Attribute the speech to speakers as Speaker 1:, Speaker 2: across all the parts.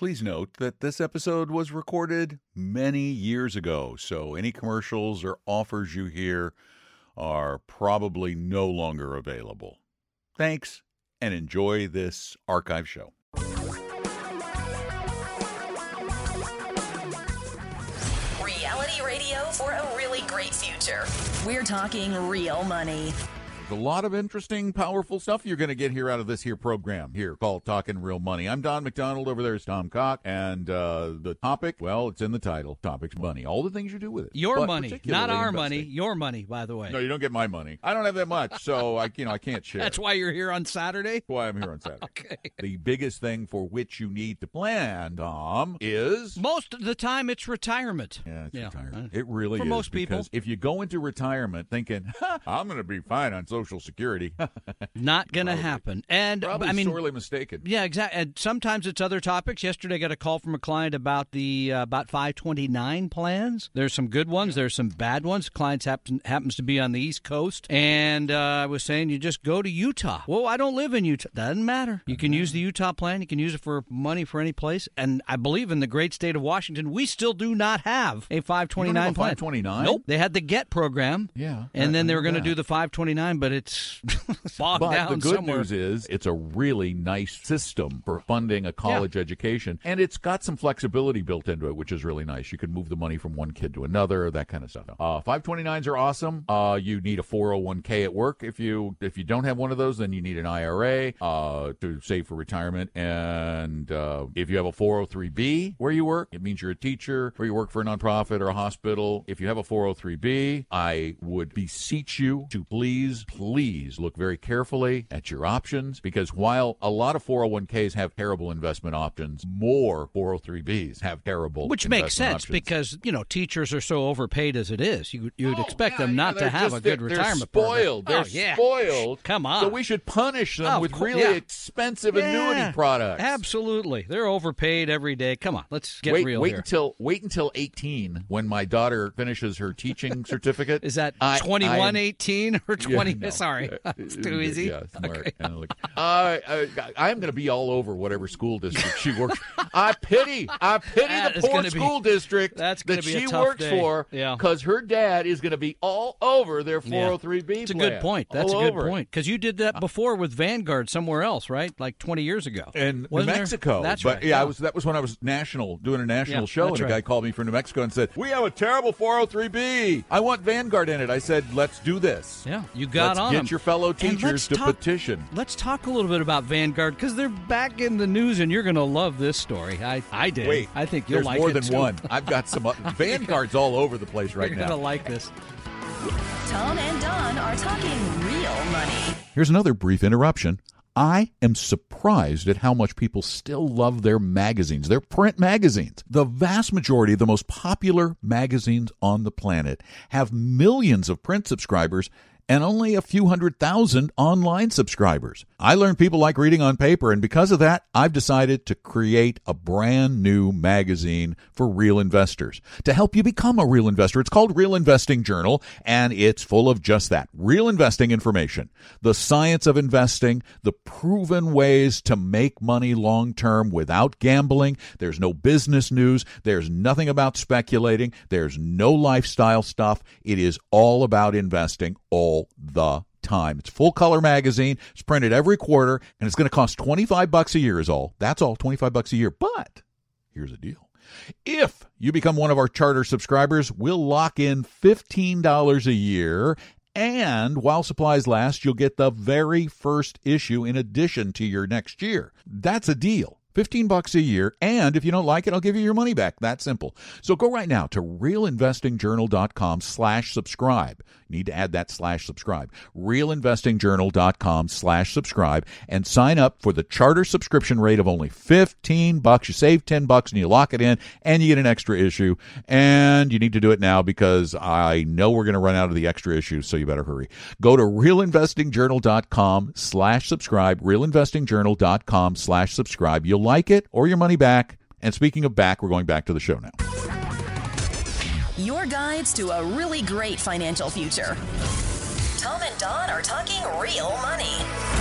Speaker 1: Please note that this episode was recorded many years ago, so any commercials or offers you hear are probably no longer available. Thanks, and enjoy this archive show.
Speaker 2: Reality radio for a really great future. We're talking real money.
Speaker 1: A lot of interesting, powerful stuff you're going to get here out of this here program here called Talking Real Money. I'm Don McDonald. Over there is Tom Cock. And uh, the topic, well, it's in the title. Topic's money. All the things you do with it.
Speaker 3: Your
Speaker 1: but
Speaker 3: money, not our
Speaker 1: investing.
Speaker 3: money. Your money, by the way.
Speaker 1: No, you don't get my money. I don't have that much, so I, you know, I can't share.
Speaker 3: That's why you're here on Saturday.
Speaker 1: That's why I'm here on Saturday.
Speaker 3: Okay.
Speaker 1: The biggest thing for which you need to plan, Tom, is
Speaker 3: Most of the time, it's retirement.
Speaker 1: Yeah, it's
Speaker 3: Yeah.
Speaker 1: retirement. It really
Speaker 3: For
Speaker 1: is.
Speaker 3: most people.
Speaker 1: because if you go into retirement thinking, "Ha, I'm going to be fine on Social Security,
Speaker 3: Not going to happen. And
Speaker 1: probably
Speaker 3: I mean,
Speaker 1: sorely mistaken.
Speaker 3: yeah, exactly. And sometimes it's other topics. Yesterday, I got a call from a client about the uh, about 529 plans. There's some good ones. There's some bad ones. Clients happen happens to be on the East Coast, and uh, I was saying you just go to Utah. Well, I don't live in Utah. Doesn't matter. You can use the Utah plan. You can use it for money for any place. And I believe in the great state of Washington, we still do not have a 529
Speaker 1: have a
Speaker 3: plan.
Speaker 1: 529?
Speaker 3: Nope. They had the Get program.
Speaker 1: Yeah, I-
Speaker 3: And then
Speaker 1: I
Speaker 3: they were going to do the 529, but it's bogged
Speaker 1: But
Speaker 3: down
Speaker 1: the good
Speaker 3: somewhere.
Speaker 1: news is it's a really nice system for funding a college education, and it's got some flexibility built into it, which is really nice. You can move the money from one kid to another, that kind of stuff. Uh, 529s are awesome. Uh, you need a 401k at work. If you if you don't have one of those, then you need an IRA uh, to save for retirement. And uh, if you have a 403b where you work, it means you're a teacher or you work for a nonprofit or a hospital. If you have a 403b, I would beseech you to please, please look very carefully at your options because while a lot of 401ks have terrible investment options, more 403bs have terrible
Speaker 3: Which makes sense
Speaker 1: options.
Speaker 3: because you know teachers are so overpaid as it is. You you'd
Speaker 1: Oh,
Speaker 3: expect
Speaker 1: yeah,
Speaker 3: them
Speaker 1: yeah,
Speaker 3: not to have
Speaker 1: just-
Speaker 3: a good
Speaker 1: they're,
Speaker 3: retirement.
Speaker 1: They're spoiled.
Speaker 3: Oh,
Speaker 1: They're
Speaker 3: yeah.
Speaker 1: spoiled.
Speaker 3: Come on.
Speaker 1: So we should punish them
Speaker 3: Of
Speaker 1: with really
Speaker 3: yeah.
Speaker 1: expensive
Speaker 3: Yeah,
Speaker 1: annuity products.
Speaker 3: Absolutely, they're overpaid every day. Come on, let's get
Speaker 1: wait,
Speaker 3: real
Speaker 1: wait
Speaker 3: here.
Speaker 1: until wait until eighteen when my daughter finishes her teaching certificate.
Speaker 3: Is that
Speaker 1: I- I
Speaker 3: twenty
Speaker 1: am-
Speaker 3: one eighteen or
Speaker 1: Yeah,
Speaker 3: twenty?
Speaker 1: no.
Speaker 3: Sorry, it's too easy.
Speaker 1: Yeah, smart.
Speaker 3: Okay.
Speaker 1: Uh, I, I'm going to be all over whatever school district she works. I pity, I pity
Speaker 3: That
Speaker 1: the poor
Speaker 3: gonna be-
Speaker 1: school district
Speaker 3: that's
Speaker 1: that she works
Speaker 3: day.
Speaker 1: for.
Speaker 3: Yeah.
Speaker 1: because her dad is going to be all over their 403b.
Speaker 3: It's a
Speaker 1: plan.
Speaker 3: good point. That's
Speaker 1: All
Speaker 3: a good
Speaker 1: over
Speaker 3: point because you did that before with Vanguard somewhere else, right? Like twenty years ago
Speaker 1: in New
Speaker 3: Wasn't there?
Speaker 1: Mexico.
Speaker 3: That's
Speaker 1: but
Speaker 3: right.
Speaker 1: yeah, I
Speaker 3: Oh.
Speaker 1: was that was when I was national doing a national
Speaker 3: Yeah,
Speaker 1: show, and
Speaker 3: that's
Speaker 1: a guy called me from New Mexico and said, "We have a terrible 403b. I want Vanguard in it." I said, "Let's do this.
Speaker 3: Yeah, you got
Speaker 1: Let's
Speaker 3: on
Speaker 1: get
Speaker 3: them.
Speaker 1: your fellow teachers
Speaker 3: let's
Speaker 1: to
Speaker 3: talk-
Speaker 1: petition."
Speaker 3: Let's talk a little bit about Vanguard because they're back in the news, and you're going to love this story. I I did.
Speaker 1: Wait,
Speaker 3: I think you'll
Speaker 1: there's
Speaker 3: like
Speaker 1: more
Speaker 3: it
Speaker 1: than
Speaker 3: too.
Speaker 1: one. I've got some Vanguards all over the place right now.
Speaker 3: You're going to like this.
Speaker 2: Tom and Don are talking real money.
Speaker 1: Here's another brief interruption. I am surprised at how much people still love their magazines, their print magazines. The vast majority of the most popular magazines on the planet have millions of print subscribers and only a few hundred thousand online subscribers. I learned people like reading on paper, and because of that, I've decided to create a brand new magazine for real investors to help you become a real investor. It's called Real Investing Journal, and it's full of just that real investing information, the science of investing, the proven ways to make money long term without gambling. There's no business news, there's nothing about speculating, there's no lifestyle stuff. It is all about investing all the time. It's full color magazine. It's printed every quarter and it's going to cost 25 bucks a year is all. That's all, 25 bucks a year. But here's the deal. If you become one of our charter subscribers, we'll lock in $15 a year and while supplies last, you'll get the very first issue in addition to your next year. That's a deal. 15 bucks a year and if you don't like it i'll give you your money back. That simple. So go right now to realinvestingjournal.com slash subscribe. Need to add that slash subscribe. realinvestingjournal.com slash subscribe and sign up for the charter subscription rate of only 15 bucks. You save 10 bucks and you lock it in and you get an extra issue. And you need to do it now because i know we're going to run out of the extra issues so you better hurry. Go to realinvestingjournal.com slash subscribe realinvestingjournal.com slash subscribe. You'll like it or your money back and speaking of back we're going back to the show now
Speaker 2: Your guides to a really great financial future. Tom and Don are talking real money.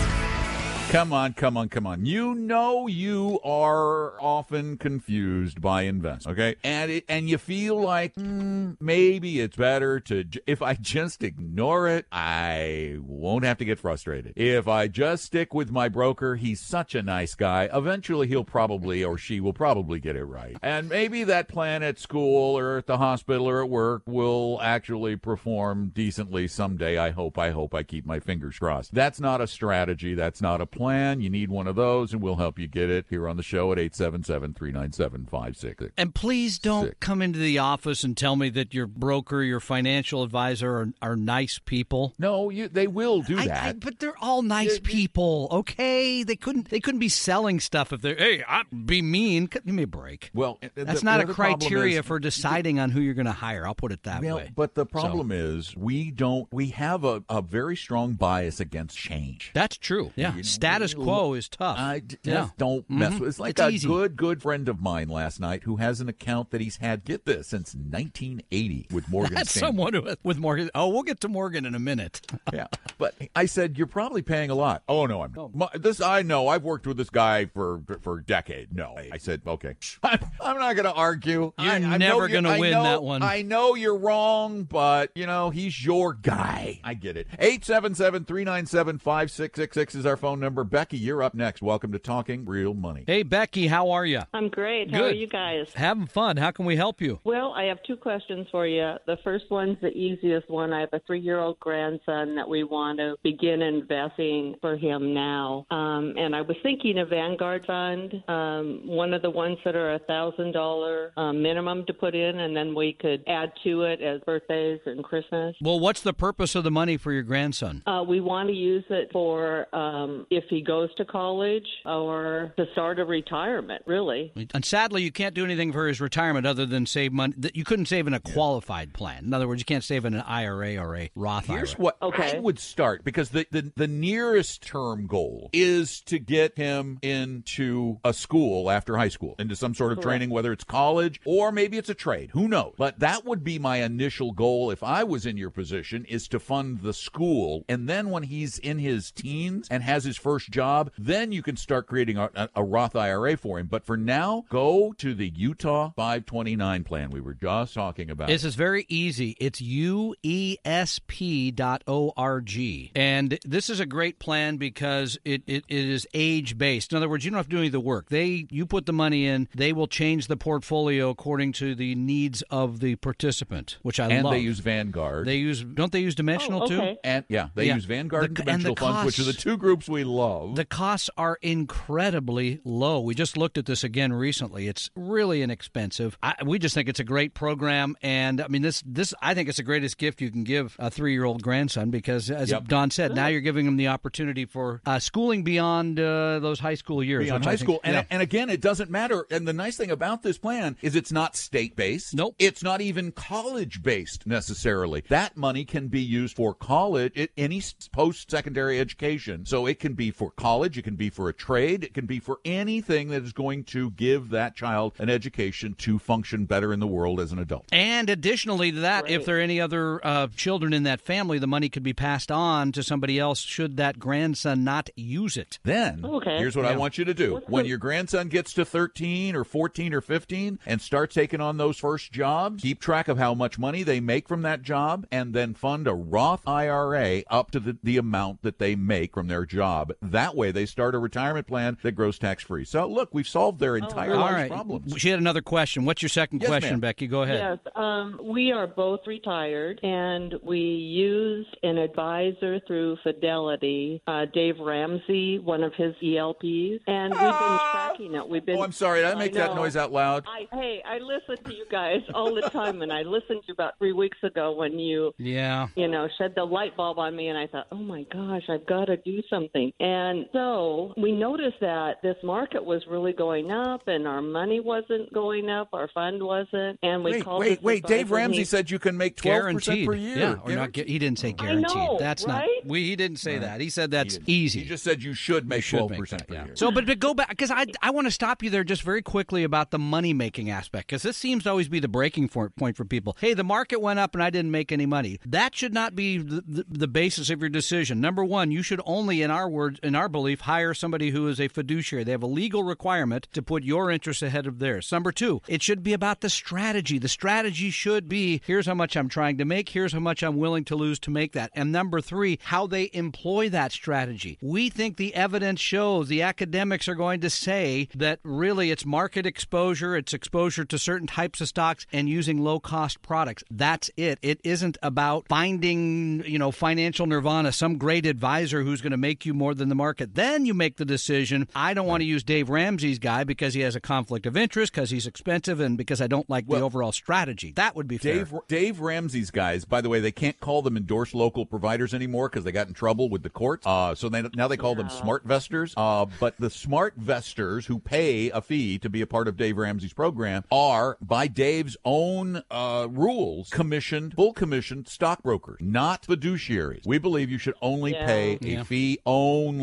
Speaker 1: Come on, come on, come on. You know you are often confused by investment, okay? And it, and you feel like mm, maybe it's better to if I just ignore it, I won't have to get frustrated. If I just stick with my broker, he's such a nice guy. Eventually he'll probably or she will probably get it right. And maybe that plan at school or at the hospital or at work will actually perform decently someday. I hope, I hope I keep my fingers crossed. That's not a strategy, that's not a plan. You need one of those, and we'll help you get it here on the show at 877 397 5666.
Speaker 3: And please don't
Speaker 1: Sick.
Speaker 3: come into the office and tell me that your broker, your financial advisor are, are nice people.
Speaker 1: No, you, they will do that.
Speaker 3: I- but they're all nice people, okay? They couldn't they couldn't be selling stuff if they're hey, I'd be mean. Give me a break.
Speaker 1: well,
Speaker 3: That's
Speaker 1: the
Speaker 3: not a criteria
Speaker 1: is-
Speaker 3: for deciding on who you're going to hire. I'll put it that
Speaker 1: Well,
Speaker 3: way.
Speaker 1: but the
Speaker 3: So,
Speaker 1: problem is we don't. We have a, a very strong bias against change.
Speaker 3: that's true. Yeah,
Speaker 1: You know,
Speaker 3: status quo is tough.
Speaker 1: I
Speaker 3: yeah.
Speaker 1: just don't mm-hmm. mess with. It's like
Speaker 3: It's
Speaker 1: a
Speaker 3: easy.
Speaker 1: good, good friend of mine last night who has an account that he's had. Get this since 1980 with Morgan
Speaker 3: That's
Speaker 1: Stanley.
Speaker 3: someone who, with Morgan. Oh, we'll get to Morgan in a minute.
Speaker 1: yeah, but I said you're probably paying a lot. Oh no, I'm not. My- this I know. I've worked with this guy for for a decade. No, I said okay. I'm, I'm not going to argue.
Speaker 3: You're
Speaker 1: I,
Speaker 3: never gonna win
Speaker 1: know-
Speaker 3: that one.
Speaker 1: I know you're wrong, but you know he's your guy. I get it. Eight seven seven three nine seven five six six six is our phone number. Becky, you're up next. Welcome to Talking Real Money.
Speaker 3: Hey, Becky, how are you?
Speaker 4: I'm great. How are you guys?
Speaker 3: Having fun. How can we help you?
Speaker 4: Well, I have two questions for you. The first one's the easiest one. I have a three year old grandson that we want to begin investing for him now. Um, and I was thinking a Vanguard fund, um, one of the ones that are a $1,000 um, minimum to put in, and then we could add to it as birthdays and Christmas.
Speaker 3: Well, what's the purpose of the money for your grandson?
Speaker 4: Uh, we want to use it for um, if he goes to college or to start a retirement, really.
Speaker 3: And sadly, you can't do anything for his retirement other than save money. that You couldn't save in a qualified plan. In other words, you can't save in an IRA or a Roth
Speaker 1: Here's
Speaker 3: IRA.
Speaker 1: what
Speaker 4: Okay.
Speaker 1: I would start because the, the the nearest term goal is to get him into a school after high school, into some sort of training, whether it's college or maybe it's a trade. Who knows? But that would be my initial goal if I was in your position is to fund the school, and then when he's in his teens and has his first job, then you can start creating a, a, a Roth IRA for him. But for now, go to the Utah 529 plan we were just talking about.
Speaker 3: This is very easy. It's E uesp.org. And this is a great plan because it, it, it is age based. In other words, you don't have to do any of the work. They you put the money in, they will change the portfolio according to the needs of the participant, which I
Speaker 1: and
Speaker 3: love.
Speaker 1: they use Vanguard.
Speaker 3: they use don't they use dimensional
Speaker 4: Oh,
Speaker 3: too?
Speaker 4: okay.
Speaker 1: And yeah, they
Speaker 3: Yeah.
Speaker 1: use Vanguard
Speaker 3: The-
Speaker 1: and
Speaker 3: and
Speaker 1: Dimensional
Speaker 3: the
Speaker 1: funds, which are the two groups we love.
Speaker 3: The costs are incredibly low. We just looked at this again recently. It's really inexpensive. I, we just think it's a great program, and I mean this. This I think it's the greatest gift you can give a three-year-old grandson because, as
Speaker 1: Yep.
Speaker 3: Don said, now you're giving him the opportunity for uh, schooling beyond uh, those high school years.
Speaker 1: Beyond high
Speaker 3: think-
Speaker 1: school, and
Speaker 3: yeah.
Speaker 1: and again, it doesn't matter. And the nice thing about this plan is it's not state based.
Speaker 3: Nope.
Speaker 1: it's not even college based necessarily. That money can be used for college, any post secondary education. So it can be for college, it can be for a trade, it can be for anything that is going to give that child an education to function better in the world as an adult.
Speaker 3: And additionally to that, if there are any other uh, children in that family, the money could be passed on to somebody else should that grandson not use it.
Speaker 1: Then,
Speaker 4: Okay.
Speaker 1: here's what I want you to do.
Speaker 4: What's
Speaker 1: when
Speaker 4: the-
Speaker 1: your grandson gets to 13 or 14 or 15 and starts taking on those first jobs, keep track of how much money they make from that job and then fund a Roth IRA up to the, the amount that they make from their job. That way, they start a retirement plan that grows tax free. So, look, we've solved their entire
Speaker 3: All
Speaker 1: life's
Speaker 3: right.
Speaker 1: problems.
Speaker 3: She had another question. What's your second
Speaker 1: Yes,
Speaker 3: question,
Speaker 1: ma'am.
Speaker 3: Becky? Go ahead.
Speaker 4: Yes, um, we are both retired, and we used an advisor through Fidelity, uh, Dave Ramsey, one of his ELPs, and we've been tracking it. We've been.
Speaker 1: Oh, I'm sorry. Did I make that noise out loud?
Speaker 4: I, hey, I listen to you guys all the time, and I listened to you about three weeks ago when you
Speaker 3: Yeah.
Speaker 4: you know, shed the light bulb on me, and I thought, oh my gosh, I've got to do something. And so we noticed that this market was really going up, and our money wasn't going up, our fund wasn't, and we
Speaker 1: Wait,
Speaker 4: called.
Speaker 1: wait,
Speaker 4: this
Speaker 1: wait. Dave Ramsey
Speaker 4: he-
Speaker 1: said you can make 12%
Speaker 3: guaranteed
Speaker 1: per year.
Speaker 3: Yeah, or not. He didn't say guaranteed.
Speaker 4: know,
Speaker 3: that's not. We he didn't say that. He said that's
Speaker 1: He
Speaker 3: easy.
Speaker 1: He just said you should make
Speaker 3: should
Speaker 1: 12%
Speaker 3: make that,
Speaker 1: per
Speaker 3: yeah.
Speaker 1: year.
Speaker 3: So, but to go back because I I want to stop you there just very quickly about the money making aspect because this seems to always be the breaking for, point for people. Hey, the market went up and I didn't make any money. That should not be the, the, the basis of your decision. Number one, you should only, in our words, should, in our belief, hire somebody who is a fiduciary. They have a legal requirement to put your interests ahead of theirs. Number two, it should be about the strategy. The strategy should be here's how much I'm trying to make, here's how much I'm willing to lose to make that. And number three, how they employ that strategy. We think the evidence shows, the academics are going to say that really it's market exposure, it's exposure to certain types of stocks and using low cost products. That's it. It isn't about finding, you know, financial nirvana, some great advisor who's going to make you more than the market. Then you make the decision, I don't want to use Dave Ramsey's guy because he has a conflict of interest, because he's expensive, and because I don't like
Speaker 1: Well,
Speaker 3: the overall strategy. That would be fair.
Speaker 1: Dave Dave Ramsey's guys, by the way, they can't call them endorsed local providers anymore because they got in trouble with the courts. Uh, so they, now they call them SmartVestors. Uh, but the SmartVestors who pay a fee to be a part of Dave Ramsey's program are, by Dave's own uh, rules, commissioned, full commissioned stockbrokers, not fiduciaries. We believe you should only
Speaker 4: Yeah.
Speaker 1: pay a
Speaker 3: Yeah.
Speaker 1: fee only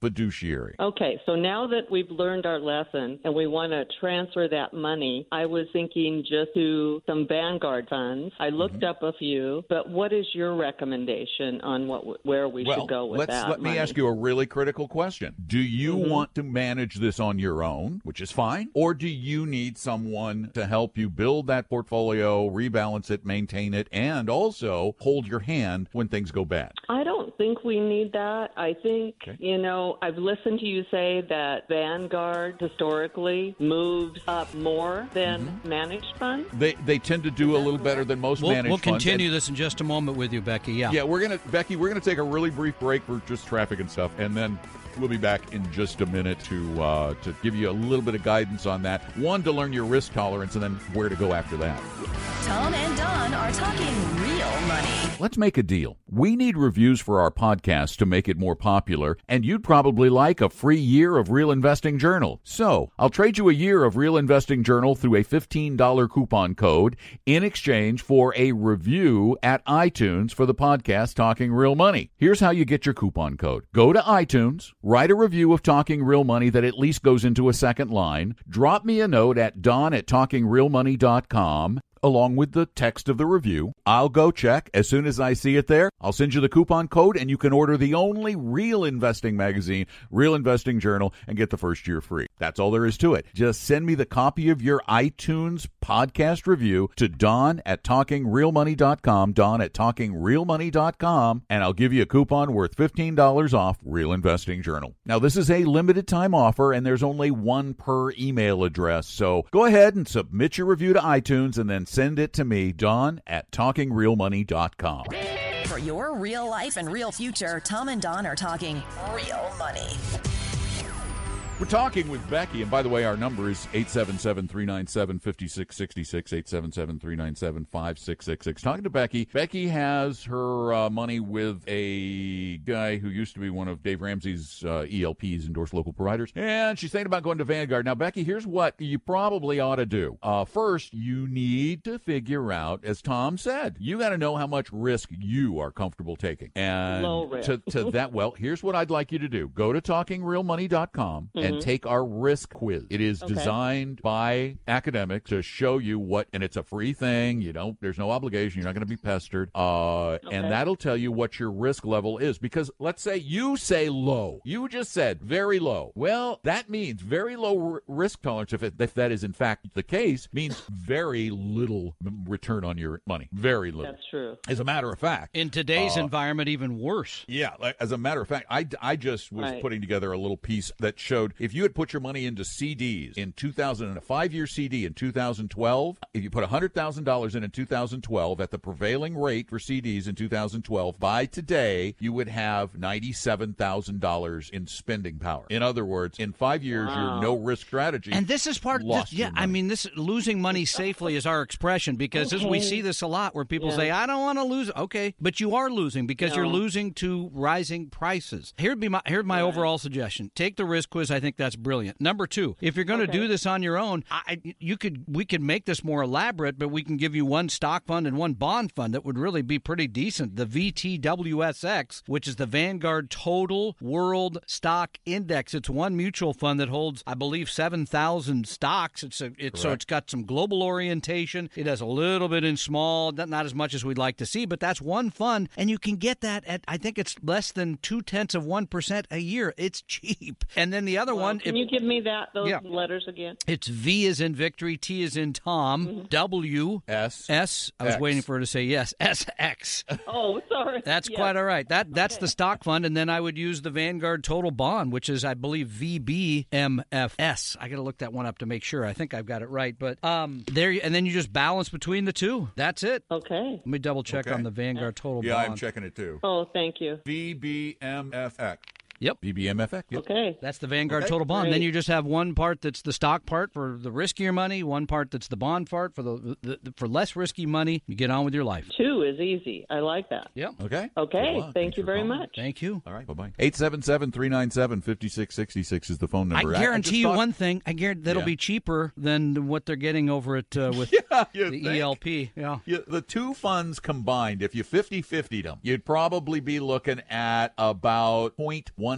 Speaker 1: fiduciary.
Speaker 4: Okay, so now that we've learned our lesson and we want to transfer that money, I was thinking just to some Vanguard funds. I looked
Speaker 1: Mm-hmm.
Speaker 4: up a few, but what is your recommendation on what where we
Speaker 1: well,
Speaker 4: should go with
Speaker 1: let's
Speaker 4: that?
Speaker 1: let me ask you a really critical question. Do you
Speaker 4: Mm-hmm.
Speaker 1: want to manage this on your own, which is fine, or do you need someone to help you build that portfolio, rebalance it, maintain it, and also hold your hand when things go bad?
Speaker 4: I don't think we need that. I think,
Speaker 1: Okay.
Speaker 4: you know, I've listened to you say that Vanguard historically moves up more than
Speaker 1: Mm-hmm.
Speaker 4: managed funds.
Speaker 1: They they tend to do a little better than most
Speaker 3: We'll,
Speaker 1: managed
Speaker 3: we'll
Speaker 1: funds.
Speaker 3: continue
Speaker 1: And-
Speaker 3: this in just a moment with you, Becky. Yeah.
Speaker 1: yeah, we're gonna Becky, we're gonna take a really brief break for just traffic and stuff, and then we'll be back in just a minute to uh, to give you a little bit of guidance on that. One to learn your risk tolerance, and then where to go after that.
Speaker 2: Tom and Don are talking real money.
Speaker 1: Let's make a deal. We need reviews for our podcast to make it more popular, and you'd probably like a free year of Real Investing Journal. So, I'll trade you a year of Real Investing Journal through a $15 coupon code in exchange for a review at iTunes for the podcast Talking Real Money. Here's how you get your coupon code. Go to iTunes, write a review of Talking Real Money that at least goes into a second line, drop me a note at don at talkingrealmoney.com along with the text of the review. I'll go check. As soon as I see it there, I'll send you the coupon code and you can order the only real investing magazine, Real Investing Journal, and get the first year free. That's all there is to it. Just send me the copy of your iTunes podcast review to Don at talkingrealmoney.com, Don at talkingrealmoney.com, and I'll give you a coupon worth $15 off Real Investing Journal. Now, this is a limited time offer and there's only one per email address. So go ahead and submit your review to iTunes and then send it to me, Don at talkingrealmoney.com.
Speaker 2: For your real life and real future, Tom and Don are talking real money.
Speaker 1: We're talking with Becky, and by the way, our number is 877 397 5666, 877 397 5666. Talking to Becky. Becky has her uh, money with a guy who used to be one of Dave Ramsey's uh, ELPs, endorsed local providers, and she's thinking about going to Vanguard. Now, Becky, here's what you probably ought to do. Uh, first, you need to figure out, as Tom said, you got to know how much risk you are comfortable taking. And to, to that, well, here's what I'd like you to do go to talkingrealmoney.com and take our risk quiz. It is
Speaker 4: Okay.
Speaker 1: designed by academics to show you what, and it's a free thing. You don't, there's no obligation. You're not going to be pestered. Uh, and that'll tell you what your risk level is. Because let's say you say low. You just said very low. Well, that means very low r- risk tolerance. If, it, if that is in fact the case, means very little return on your money. Very little.
Speaker 4: That's true.
Speaker 1: As a matter of fact,
Speaker 3: In today's
Speaker 1: Uh,
Speaker 3: environment, even worse.
Speaker 1: yeah, like, as a matter of fact, I, I just was
Speaker 4: Right.
Speaker 1: putting together a little piece that showed if you had put your money into CDs in 2000 and a five year CD in 2012, if you put $100,000 in in 2012 at the prevailing rate for CDs in 2012, by today, you would have $97,000 in spending power. In other words, in five years, your no risk strategy.
Speaker 3: And this is part.
Speaker 1: lost
Speaker 3: This, yeah, I mean, this losing money safely is our expression because as we
Speaker 4: mm-hmm.
Speaker 3: see this a lot, where people
Speaker 4: Yeah.
Speaker 3: say, "I don't want to lose." Okay, but you are losing because you're losing to rising prices. Here'd be my here's my overall suggestion: take the risk quiz. I think think that's brilliant. Number two, if you're going to
Speaker 4: Okay.
Speaker 3: do this on your own, I, you could we could make this more elaborate, but we can give you one stock fund and one bond fund that would really be pretty decent. The VTWSX, which is the Vanguard Total World Stock Index. It's one mutual fund that holds, I believe, seven thousand stocks. It's a, it's so it's got some global orientation. It has a little bit in small, not, not as much as we'd like to see, but that's one fund, and you can get that at I think it's less than two tenths of one percent a year. It's cheap. And then the other
Speaker 4: Well,
Speaker 3: one,
Speaker 4: can
Speaker 3: if-
Speaker 4: you give me that those
Speaker 3: Yeah.
Speaker 4: letters again?
Speaker 3: it's V is in victory, T is in Tom, W
Speaker 1: S.
Speaker 3: S. I was
Speaker 1: X.
Speaker 3: waiting for her to say yes. S X.
Speaker 4: Oh, sorry.
Speaker 3: That's
Speaker 4: Yes.
Speaker 3: quite all right. That that's the stock fund, and then I would use the Vanguard Total Bond, which is I believe VBMFS. I got to look that one up to make sure. I think I've got it right, but um, there, and then you just balance between the two. That's it.
Speaker 4: Okay.
Speaker 3: Let me double check
Speaker 1: Okay.
Speaker 3: on the Vanguard Total
Speaker 1: Yeah,
Speaker 3: Bond.
Speaker 1: I'm checking it too.
Speaker 4: Oh, thank you.
Speaker 1: VBMFX.
Speaker 3: Yep.
Speaker 1: VBMFX. Yep.
Speaker 4: Okay.
Speaker 3: That's the Vanguard
Speaker 1: Okay.
Speaker 3: Total Bond. Then you just have one part that's the stock part for the riskier money, one part that's the bond part for the, the, the for less risky money. You get on with your life.
Speaker 4: Two is easy. I like that.
Speaker 3: Yep.
Speaker 1: Okay.
Speaker 4: Okay. Thank
Speaker 1: Thanks
Speaker 4: you very
Speaker 1: calling.
Speaker 4: much.
Speaker 3: Thank you.
Speaker 1: All right. Bye bye. 877 397 5666 is the phone number.
Speaker 3: I guarantee
Speaker 1: just
Speaker 3: you
Speaker 1: thought-
Speaker 3: one thing. I guarantee that'll
Speaker 1: Yeah.
Speaker 3: be cheaper than what they're getting over at uh, with
Speaker 1: you
Speaker 3: the
Speaker 1: think?
Speaker 3: ELP. Yeah.
Speaker 1: You, the two funds combined, if you 50 50 them, you'd probably be looking at about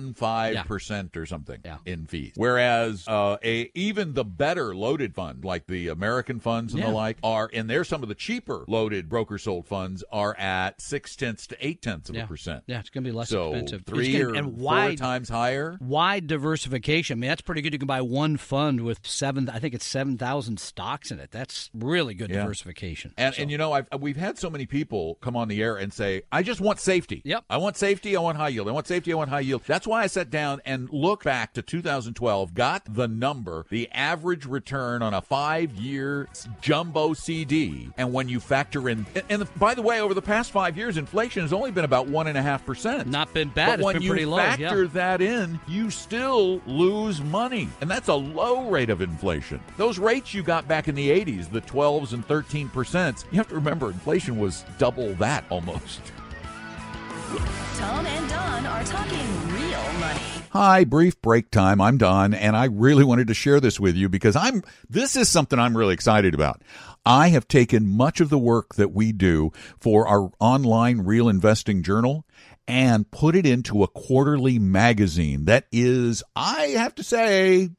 Speaker 1: 0.15% or something
Speaker 3: Yeah.
Speaker 1: in fees. Whereas uh, a even the better loaded fund, like the American funds and
Speaker 3: Yeah.
Speaker 1: the like, are, and there's some of the cheaper loaded broker sold funds are at six tenths to eight tenths of
Speaker 3: Yeah.
Speaker 1: a percent.
Speaker 3: Yeah, it's going to be less
Speaker 1: so
Speaker 3: expensive.
Speaker 1: Three
Speaker 3: gonna-
Speaker 1: or
Speaker 3: and
Speaker 1: four times higher.
Speaker 3: wide diversification. I mean, that's pretty good. You can buy one fund with seven. I think it's seven thousand stocks in it. That's really good diversification.
Speaker 1: And,
Speaker 3: So-
Speaker 1: and you know, I've, we've had so many people come on the air and say, I just want safety.
Speaker 3: Yep.
Speaker 1: I want safety. I want high yield. I want safety. I want high yield. That's why I sat down and looked back to 2012, got the number, the average return on a five year jumbo CD. And when you factor in, and, and by the way, over the past five years, inflation has only been about 1.5%.
Speaker 3: not been bad.
Speaker 1: But
Speaker 3: It's
Speaker 1: when
Speaker 3: been
Speaker 1: you
Speaker 3: pretty low.
Speaker 1: factor
Speaker 3: yeah.
Speaker 1: that in, you still lose money. And that's a low rate of inflation. Those rates you got back in the 80s, the 12s and 13%, you have to remember inflation was double that almost.
Speaker 2: Tom and Don are talking real money.
Speaker 1: Hi, brief break time. I'm Don, and I really wanted to share this with you because I'm this is something I'm really excited about. I have taken much of the work that we do for our online real investing journal and put it into a quarterly magazine that is, I have to say,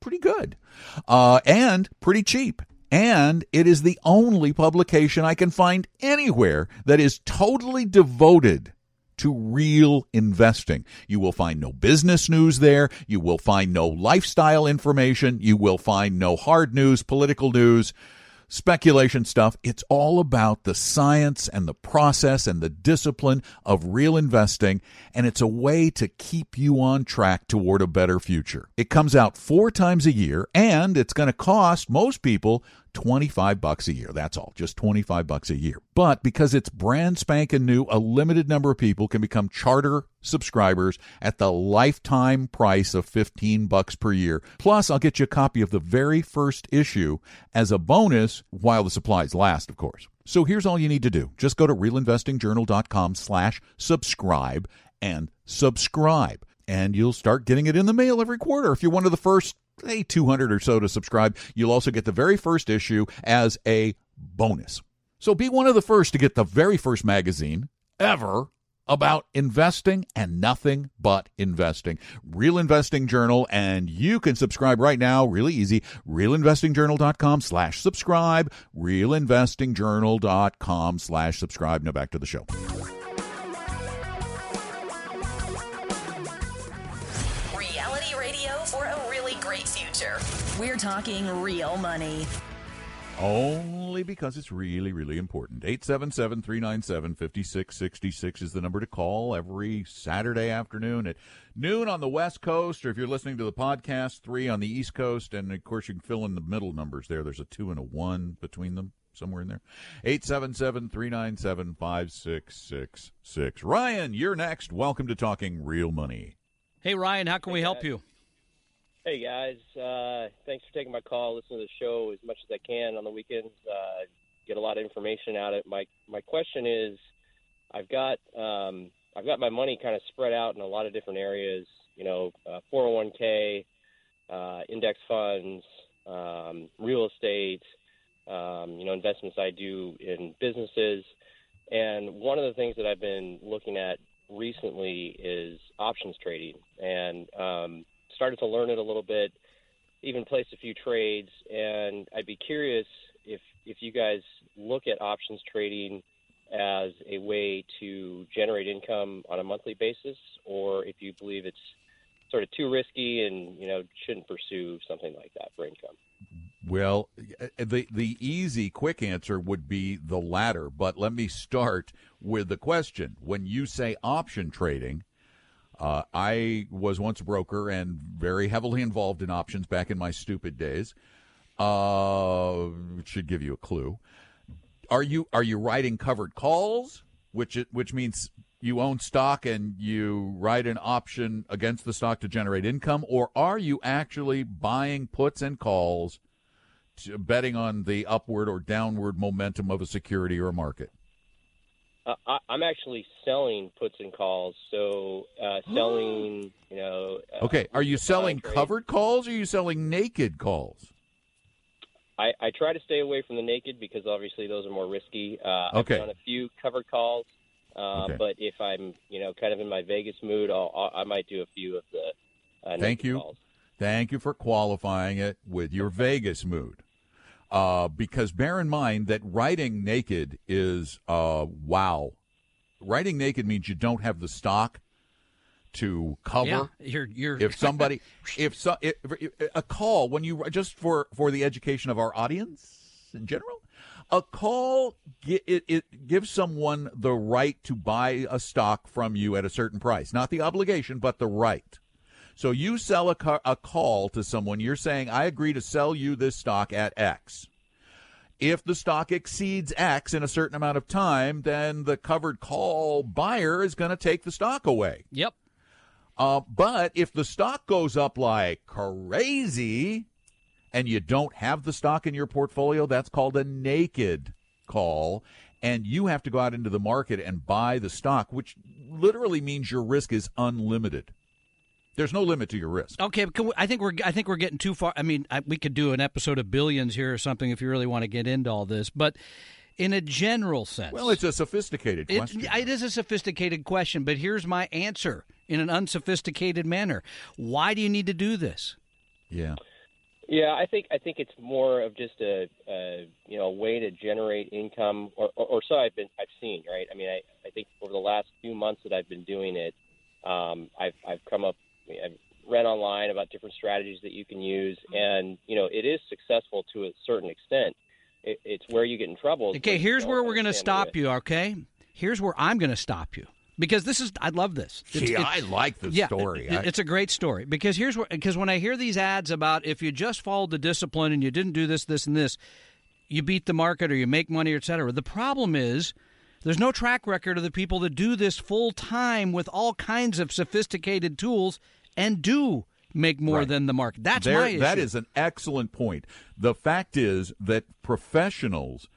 Speaker 1: pretty good uh, and pretty cheap. And it is the only publication I can find anywhere that is totally devoted to real investing. You will find no business news there. You will find no lifestyle information. You will find no hard news, political news, speculation stuff. It's all about the science and the process and the discipline of real investing. And it's a way to keep you on track toward a better future. It comes out four times a year and it's going to cost most people 25 bucks a year. That's all, just 25 bucks a year. But because it's brand spanking new, a limited number of people can become charter subscribers at the lifetime price of 15 bucks per year. Plus, I'll get you a copy of the very first issue as a bonus while the supplies last, of course. So here's all you need to do. Just go to realinvestingjournal.com slash subscribe and subscribe. And you'll start getting it in the mail every quarter. If you're one of the first say 200 or so to subscribe. You'll also get the very first issue as a bonus. So be one of the first to get the very first magazine ever about investing and nothing but investing. Real Investing Journal, and you can subscribe right now, really easy. RealInvestingJournal.com slash subscribe. RealInvestingJournal.com slash subscribe. Now back to the show.
Speaker 2: Talking real money.
Speaker 1: Only because it's really, really important. 877 397 5666 is the number to call every Saturday afternoon at noon on the West Coast, or if you're listening to the podcast, three on the East Coast. And of course, you can fill in the middle numbers there. There's a two and a one between them, somewhere in there. 877 397 5666. Ryan, you're next. Welcome to Talking Real Money.
Speaker 3: Hey Ryan, how can we help you?
Speaker 5: Hey guys, uh, thanks for taking my call. Listen to the show as much as I can on the weekends. Uh, get a lot of information out of it. My my question is, I've got um, I've got my money kind of spread out in a lot of different areas. You know, uh, 401k, uh, index funds, um, real estate, um, you know, investments I do in businesses. And one of the things that I've been looking at recently is options trading, and um, started to learn it a little bit. Even placed a few trades, and I'd be curious if if you guys look at options trading as a way to generate income on a monthly basis, or if you believe it's sort of too risky and you know shouldn't pursue something like that for income.
Speaker 1: Well, the the easy, quick answer would be the latter. But let me start with the question: When you say option trading, uh, I was once a broker and very heavily involved in options back in my stupid days. Uh, should give you a clue. Are you are you writing covered calls, which it, which means you own stock and you write an option against the stock to generate income, or are you actually buying puts and calls, to, betting on the upward or downward momentum of a security or a market?
Speaker 5: Uh, I, I'm actually selling puts and calls. So uh, selling, you know. Uh,
Speaker 1: Okay, are you selling
Speaker 5: trade.
Speaker 1: covered calls or are you selling naked calls?
Speaker 5: I, I try to stay away from the naked because obviously those are more risky. Uh,
Speaker 1: Okay.
Speaker 5: I've done a few covered calls, uh,
Speaker 1: Okay.
Speaker 5: but if I'm, you know, kind of in my Vegas mood, I'll, I'll, I might do a few of the. Uh,
Speaker 1: Thank you.
Speaker 5: Calls.
Speaker 1: Thank you for qualifying it with your Vegas mood. Uh, because bear in mind that writing naked is uh, wow. Writing naked means you don't have the stock to cover.
Speaker 3: Yeah, you're you're
Speaker 1: if somebody if, so, if, if a call when you just for for the education of our audience in general a call it, it gives someone the right to buy a stock from you at a certain price not the obligation but the right so you sell a, ca- a call to someone you're saying i agree to sell you this stock at x if the stock exceeds X in a certain amount of time, then the covered call buyer is going to take the stock away.
Speaker 3: Yep.
Speaker 1: Uh, but if the stock goes up like crazy and you don't have the stock in your portfolio, that's called a naked call. And you have to go out into the market and buy the stock, which literally means your risk is unlimited. There's no limit to your risk.
Speaker 3: Okay, but can we, I think we're I think we're getting too far. I mean, I, we could do an episode of Billions here or something if you really want to get into all this. But in a general sense,
Speaker 1: Well, it's a sophisticated
Speaker 3: It,
Speaker 1: question.
Speaker 3: it is a sophisticated question, but here's my answer in an unsophisticated manner. Why do you need to do this?
Speaker 1: yeah.
Speaker 5: Yeah, I think I think it's more of just a, a you know a way to generate income, or, or, or so I've been I've seen. Right. I mean, I, I think over the last few months that I've been doing it, um, I've I've come up, I've read online about different strategies that you can use, mm-hmm. and you know it is successful to a certain extent. It, it's where you get in trouble.
Speaker 3: Okay, here's where we're going to stop you, okay? Here's where I'm going to stop you. Because this is, I love this. It's-
Speaker 1: See,
Speaker 3: it-
Speaker 1: I like the
Speaker 3: yeah,
Speaker 1: story.
Speaker 3: it- it's a great story because here's where because when I hear these ads about if you just followed the discipline and you didn't do this, this, and this, you beat the market or you make money, et cetera. The problem is there's no track record of the people that do this full time with all kinds of sophisticated tools and do make more
Speaker 1: Right.
Speaker 3: than the market. That's
Speaker 1: There-
Speaker 3: my issue.
Speaker 1: That is an excellent point. The fact is that professionals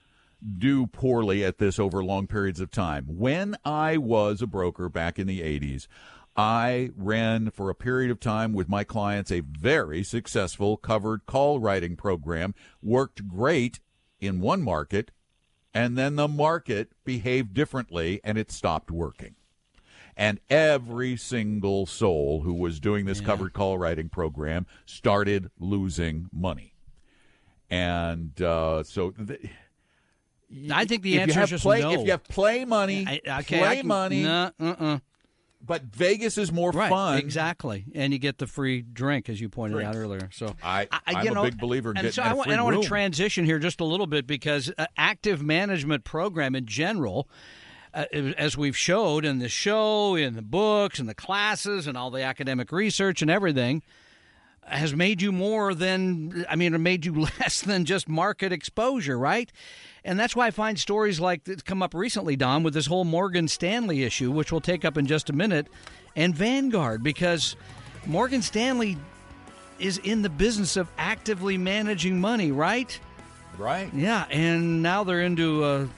Speaker 1: do poorly at this over long periods of time. When I was a broker back in the 80s, I ran for a period of time with my clients a very successful covered call writing program, worked great in one market, and then the market behaved differently and it stopped working. And every single soul who was doing this covered call writing program started losing money. And uh, so, th-
Speaker 3: I think the answer is just
Speaker 1: play,
Speaker 3: no.
Speaker 1: if you have play money,
Speaker 3: I- okay,
Speaker 1: play
Speaker 3: can-
Speaker 1: money,
Speaker 3: uh-uh.
Speaker 1: but Vegas is more
Speaker 3: right,
Speaker 1: fun.
Speaker 3: Exactly, and you get the free drink as you pointed
Speaker 1: Drinks.
Speaker 3: out earlier. So
Speaker 1: I- I'm a
Speaker 3: know,
Speaker 1: big believer in
Speaker 3: and
Speaker 1: getting
Speaker 3: so I
Speaker 1: a
Speaker 3: want, and I want to transition here just a little bit because uh, active management program in general. Uh, as we've showed in the show, in the books, and the classes, and all the academic research and everything, has made you more than I mean, it made you less than just market exposure, right? And that's why I find stories like that come up recently, Don, with this whole Morgan Stanley issue, which we'll take up in just a minute, and Vanguard, because Morgan Stanley is in the business of actively managing money, right?
Speaker 1: right?
Speaker 3: Yeah, and now they're into a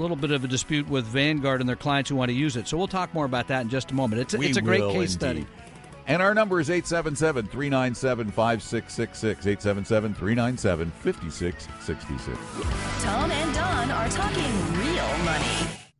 Speaker 3: little bit of a dispute with Vanguard and their clients who want to use it. So we'll talk more about that in just a moment. It's,
Speaker 1: We
Speaker 3: it's a great case
Speaker 1: indeed.
Speaker 3: study.
Speaker 1: And our number is 877 397 5666. 877 397 5666.
Speaker 2: Tom and Don are talking real money.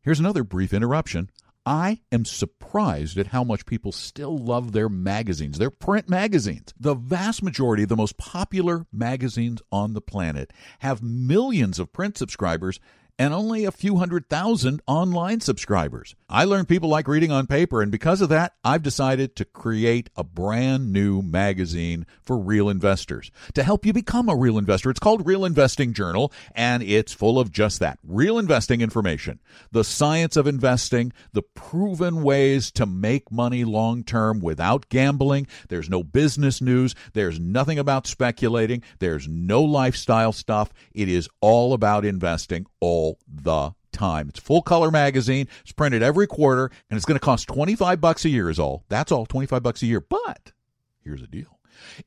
Speaker 1: Here's another brief interruption. I am surprised at how much people still love their magazines, their print magazines. The vast majority of the most popular magazines on the planet have millions of print subscribers and only a few hundred thousand online subscribers. I learned people like reading on paper, and because of that, I've decided to create a brand new magazine for real investors to help you become a real investor. It's called Real Investing Journal, and it's full of just that real investing information, the science of investing, the proven ways to make money long term without gambling. There's no business news, there's nothing about speculating, there's no lifestyle stuff. It is all about investing all the time. It's full color magazine. It's printed every quarter and it's going to cost 25 bucks a year is all. That's all, 25 bucks a year. But here's the deal.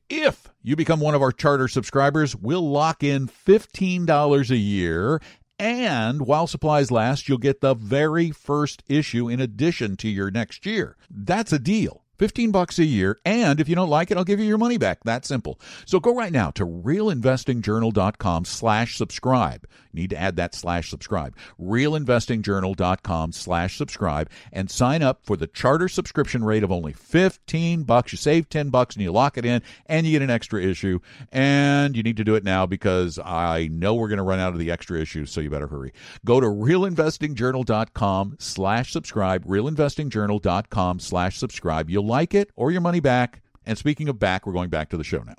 Speaker 1: If you become one of our charter subscribers, we'll lock in $15 a year and while supplies last, you'll get the very first issue in addition to your next year. That's a deal. 15 bucks a year and if you don't like it i'll give you your money back. That simple. So go right now to realinvestingjournal.com slash subscribe. Need to add that slash subscribe. realinvestingjournal.com slash subscribe and sign up for the charter subscription rate of only 15 bucks. You save 10 bucks and you lock it in and you get an extra issue. And you need to do it now because i know we're going to run out of the extra issues so you better hurry. Go to realinvestingjournal.com slash subscribe realinvestingjournal.com slash subscribe. You'll like it or your money back. And speaking of back, we're going back to the show now.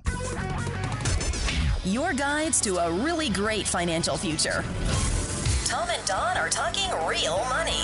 Speaker 2: Your guides to a really great financial future. Tom and Don are talking real money.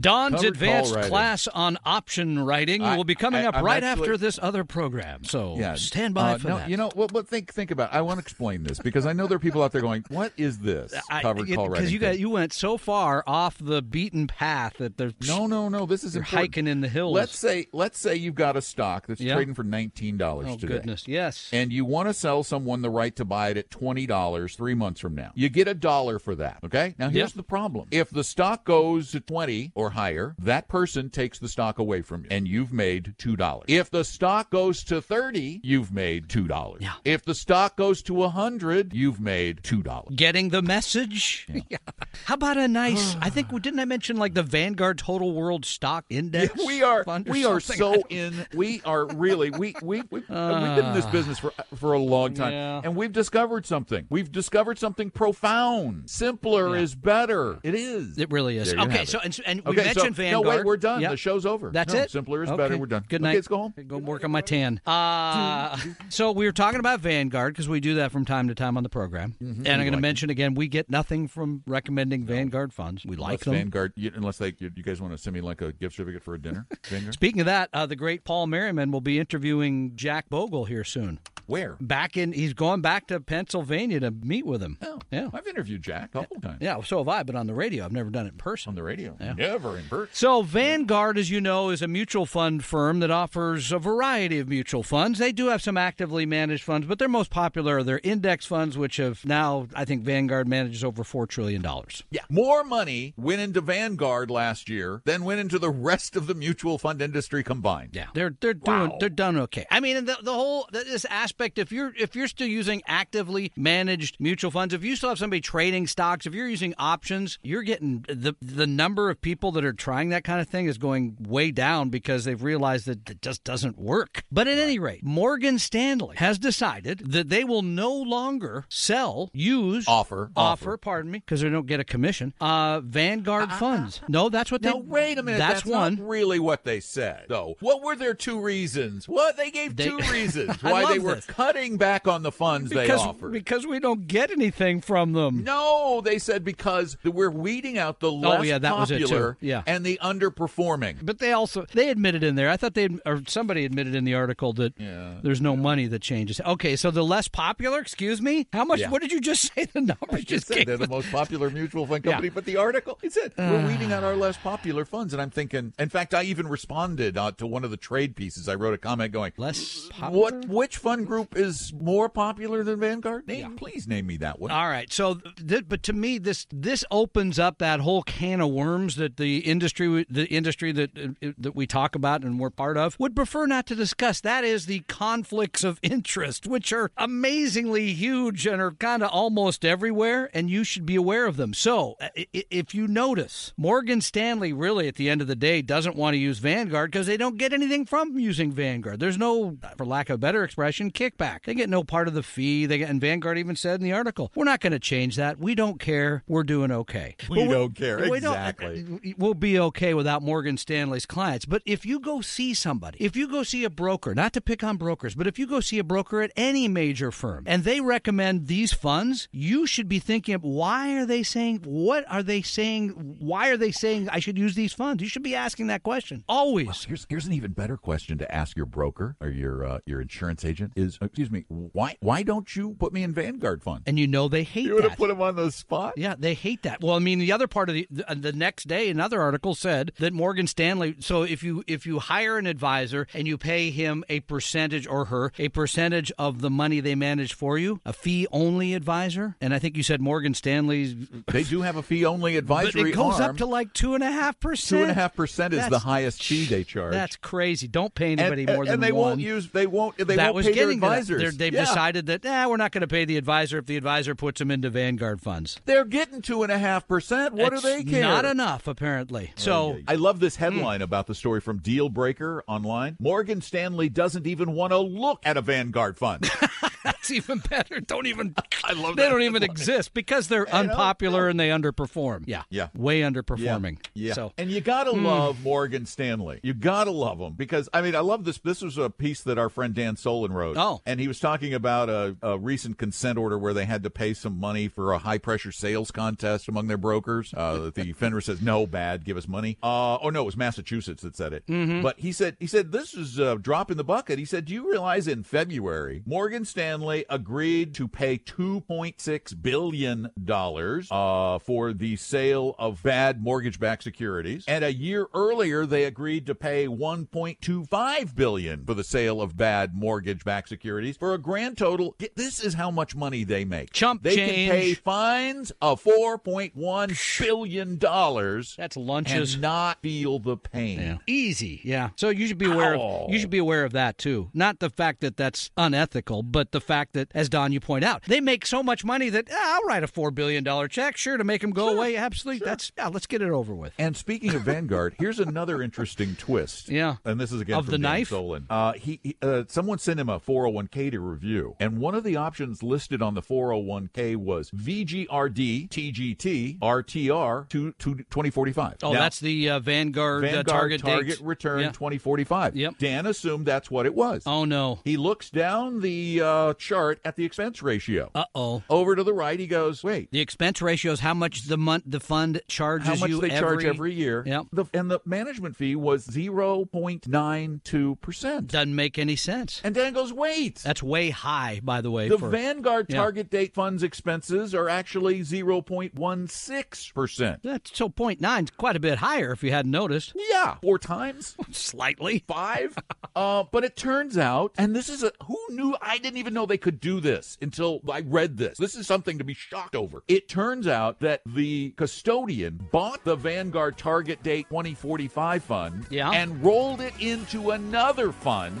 Speaker 3: Don's
Speaker 1: Covered
Speaker 3: advanced class on option writing
Speaker 1: I-
Speaker 3: will be coming
Speaker 1: I-
Speaker 3: up
Speaker 1: I'm
Speaker 3: right
Speaker 1: actually-
Speaker 3: after this other program. So yeah. stand by
Speaker 1: Uh,
Speaker 3: for
Speaker 1: no,
Speaker 3: that.
Speaker 1: You know, well, but think think about. It. I want to explain this because I know there are people out there going, "What is this covered call writing?"
Speaker 3: because you got you went so far off the beaten path that there's
Speaker 1: no, no, no. This is important.
Speaker 3: hiking in the hills.
Speaker 1: Let's say, let's say you've got a stock that's
Speaker 3: Yeah.
Speaker 1: trading for nineteen dollars
Speaker 3: oh
Speaker 1: today.
Speaker 3: goodness yes
Speaker 1: and you want to sell someone the right to buy it at $20 three months from now. You get a dollar for that. Okay? Now, here's the problem. If the stock goes to 20 or higher, that person takes the stock away from you, and you've made $2. If the stock goes to 30, you've made $2.
Speaker 3: Yeah.
Speaker 1: If the stock goes to 100, you've made $2.
Speaker 3: getting the message. Yeah. How about a nice? I think didn't I mention like the Vanguard Total World Stock Index?
Speaker 1: we are we are so in we are really we we we we've been in this ah. business for for a long time
Speaker 3: Yeah.
Speaker 1: and we've discovered something we've discovered something profound simpler is better it is
Speaker 3: It really is.
Speaker 1: There
Speaker 3: Okay, so
Speaker 1: it.
Speaker 3: And, and we
Speaker 1: okay
Speaker 3: mentioned
Speaker 1: so,
Speaker 3: Vanguard.
Speaker 1: no wait we're done
Speaker 3: Yep.
Speaker 1: the show's over
Speaker 3: That's
Speaker 1: No,
Speaker 3: it.
Speaker 1: simpler is
Speaker 3: Okay.
Speaker 1: better we're done
Speaker 3: Good
Speaker 1: okay,
Speaker 3: night.
Speaker 1: let's go home
Speaker 3: Go work on my tan. Uh, so we were talking about Vanguard because we do that from time to time on the program,
Speaker 1: Mm-hmm.
Speaker 3: and I'm going to mention again we get nothing from recommending Vanguard funds. We like
Speaker 1: unless
Speaker 3: them.
Speaker 1: Vanguard you- unless they you, you guys want to send me like a gift certificate for a dinner Vanguard
Speaker 3: Speaking of that, uh, the great Paul Merriman will be interviewing Jack Bogle here soon.
Speaker 1: where
Speaker 3: Back in, he's going back to Pennsylvania to meet with him.
Speaker 1: oh
Speaker 3: yeah,
Speaker 1: I've interviewed Jack a couple times
Speaker 3: yeah. So have I, but on the radio, I've never done it in person.
Speaker 1: on the radio never in person
Speaker 3: So, Vanguard, as you know, is a mutual fund firm that offers a variety of mutual funds. They do have some actively managed funds, but their most popular are their index funds, which have now, I think, Vanguard manages over $4 trillion.
Speaker 1: Yeah. More money went into Vanguard last year than went into the rest of the mutual fund industry combined.
Speaker 3: Yeah, they're they're doing they're done okay. I mean, the, the whole this aspect if you're if you're still using actively managed mutual funds, if you still have somebody trading stocks, if you're using options, you're getting the the number of people that are trying that kind of thing is going way down because they've realized that it just doesn't work. But at any rate, Morgan Stanley has decided that they will no longer sell, use,
Speaker 1: Offer,
Speaker 3: offer,
Speaker 1: offer.
Speaker 3: pardon me, because they don't get a commission. Uh, Vanguard funds. No, that's what they.
Speaker 1: Now wait a minute.
Speaker 3: That's,
Speaker 1: That's,
Speaker 3: one.
Speaker 1: not really what they said, though. What were their two reasons? What they gave
Speaker 3: They-
Speaker 1: two reasons why they were
Speaker 3: this.
Speaker 1: cutting back on the funds they
Speaker 3: because
Speaker 1: offered.
Speaker 3: because we don't get anything from them.
Speaker 1: no, they said because we're weeding out the less
Speaker 3: Oh, yeah, that was it, too.
Speaker 1: Popular
Speaker 3: Yeah.
Speaker 1: and the underperforming.
Speaker 3: But they also they admitted in there. I thought they or somebody admitted in the article that
Speaker 1: Yeah.
Speaker 3: there's no money that changes. Okay, so the less popular. Excuse me. How much?
Speaker 1: Yeah.
Speaker 3: What did you just say? The numbers
Speaker 1: I just said they're the most popular mutual fund
Speaker 3: Yeah.
Speaker 1: company, but the article it said we're weeding out our less popular funds, and I'm thinking. In fact, I even responded uh, to one of the trade pieces. I wrote a comment going,
Speaker 3: less popular.
Speaker 1: "What? Which fund Group is more popular than Vanguard? Name, Please name me that one.
Speaker 3: All right. So, th- but to me, this this opens up that whole can of worms that the industry, the industry that uh, that we talk about and we're part of, would prefer not to discuss. That is the conflicts of interest, which are amazingly huge and are kind of almost everywhere, and you should be aware of them. So, uh, if you notice, Morgan Stanley really, at the end of the day, doesn't want to use Vanguard because they don't get anything from using Vanguard. There's no, for lack of a better expression, kickback. They get no part of the fee. They get, and Vanguard even said in the article, "We're not going to change that. We don't care. We're doing okay.
Speaker 1: We
Speaker 3: But
Speaker 1: don't care.
Speaker 3: we don't-
Speaker 1: Exactly.
Speaker 3: we'll be okay without Morgan Stanley's clients. But if you go see somebody, if you go see a broker, not to pick on brokers, but if you go see a broker at any major firm and they recommend these funds, you should be thinking, why are they saying? What are they saying? Why are they saying I should use these funds? You should be asking that question always.
Speaker 1: Here's here's an even better question to ask your broker or your uh, your insurance agent is excuse me why why don't you put me in Vanguard fund?
Speaker 3: And you know they hate
Speaker 1: You would
Speaker 3: that.
Speaker 1: have put him on the spot.
Speaker 3: Yeah, they hate that. Well, I mean, the other part of the, the the next day, another article said that Morgan Stanley. So if you if you hire an advisor and you pay him a percentage or her a percentage of the money they manage for you, a fee only advisor, and I think you said Morgan Stanley's,
Speaker 1: They do have a fee only
Speaker 3: but
Speaker 1: advisory
Speaker 3: it goes
Speaker 1: arm.
Speaker 3: up to like two and a half percent.
Speaker 1: Two and a half percent is the highest fee they charge.
Speaker 3: That's crazy. Don't pay
Speaker 1: and,
Speaker 3: anybody more
Speaker 1: and,
Speaker 3: than
Speaker 1: and they
Speaker 3: one.
Speaker 1: won't use they won't they
Speaker 3: that
Speaker 1: won't
Speaker 3: was
Speaker 1: pay their
Speaker 3: getting that.
Speaker 1: advisors.
Speaker 3: They've
Speaker 1: Yeah.
Speaker 3: decided that eh, we're not going to pay the advisor if the advisor puts them into Vanguard funds.
Speaker 1: They're getting two and a half percent. What
Speaker 3: It's
Speaker 1: do they care?
Speaker 3: Not enough, apparently. Oh, so
Speaker 1: I love this hmm. headline about the story from Deal Breaker online. Morgan Stanley doesn't even want to look at a Vanguard fund.
Speaker 3: That's even better. Don't even.
Speaker 1: I love
Speaker 3: They
Speaker 1: that
Speaker 3: don't even exist because they're
Speaker 1: I
Speaker 3: unpopular
Speaker 1: yeah.
Speaker 3: and they underperform. Yeah,
Speaker 1: Yeah.
Speaker 3: way underperforming.
Speaker 1: Yeah.
Speaker 3: So Hmm.
Speaker 1: and you gotta love Morgan Stanley. You gotta love him because I mean I love this. This was a piece that our friend Dan Solin wrote.
Speaker 3: Oh.
Speaker 1: and he was talking about a, a recent consent order where they had to pay some money for a high pressure sales contest among their brokers. Uh, the FINRA says no, bad, give us money. Uh, oh no, it was Massachusetts that said it.
Speaker 3: Mm-hmm.
Speaker 1: But he said he said this is a drop in the bucket. He said, do you realize in February Morgan Stanley agreed to pay two point six billion dollars uh, for the sale of bad mortgage-backed securities, and a year earlier they agreed to pay $1.25 billion for the sale of bad mortgage-backed securities for a grand total. This is how much money they make.
Speaker 3: Chump
Speaker 1: they
Speaker 3: change.
Speaker 1: can pay fines of 4.1 billion dollars
Speaker 3: that's lunches.
Speaker 1: and not feel the pain.
Speaker 3: Yeah. Easy, yeah. So you should be aware
Speaker 1: Ow.
Speaker 3: of you should be aware of that too. Not the fact that that's unethical, but the fact that, as Don you point out, they make so much money that ah, I'll write a four billion dollar check, sure, to make them go away. Absolutely, that's yeah. Let's get it over with.
Speaker 1: And speaking of Vanguard, here's another interesting twist.
Speaker 3: Yeah.
Speaker 1: and this is again
Speaker 3: Of
Speaker 1: from
Speaker 3: the
Speaker 1: Dan
Speaker 3: knife?
Speaker 1: Solin. Uh, he, he uh, someone sent him a 401k to review, and one of the options listed on the 401k was VGRD, TGT, RTR to, to 2045.
Speaker 3: Oh,
Speaker 1: Now,
Speaker 3: that's the uh, Vanguard,
Speaker 1: Vanguard
Speaker 3: uh, target
Speaker 1: target
Speaker 3: date.
Speaker 1: return
Speaker 3: Yeah.
Speaker 1: 2045.
Speaker 3: Yep.
Speaker 1: Dan assumed that's what it was.
Speaker 3: Oh no.
Speaker 1: He looks down the uh, chart at the expense ratio.
Speaker 3: Uh oh.
Speaker 1: Over to the right, he goes, "Wait,
Speaker 3: The expense ratio is how much the month the fund charges
Speaker 1: how much
Speaker 3: you
Speaker 1: they
Speaker 3: every,
Speaker 1: charge every year.
Speaker 3: Yep.
Speaker 1: The, and the management fee was 0.92%.
Speaker 3: Doesn't make any sense.
Speaker 1: And Dan goes, wait.
Speaker 3: That's way high, by the way.
Speaker 1: the
Speaker 3: for,
Speaker 1: Vanguard
Speaker 3: Yeah.
Speaker 1: target date funds expenses are actually 0.16%.
Speaker 3: that's so point nine, quite a bit higher if you hadn't noticed.
Speaker 1: Yeah, four times.
Speaker 3: Slightly.
Speaker 1: Five. uh, but it turns out, and this is a who knew? I didn't even know they could do this until I read this. This is something to be shocked over. It turns out that the custodian bought the Vanguard Target Date 2045 fund
Speaker 3: Yeah.
Speaker 1: and rolled it into another fund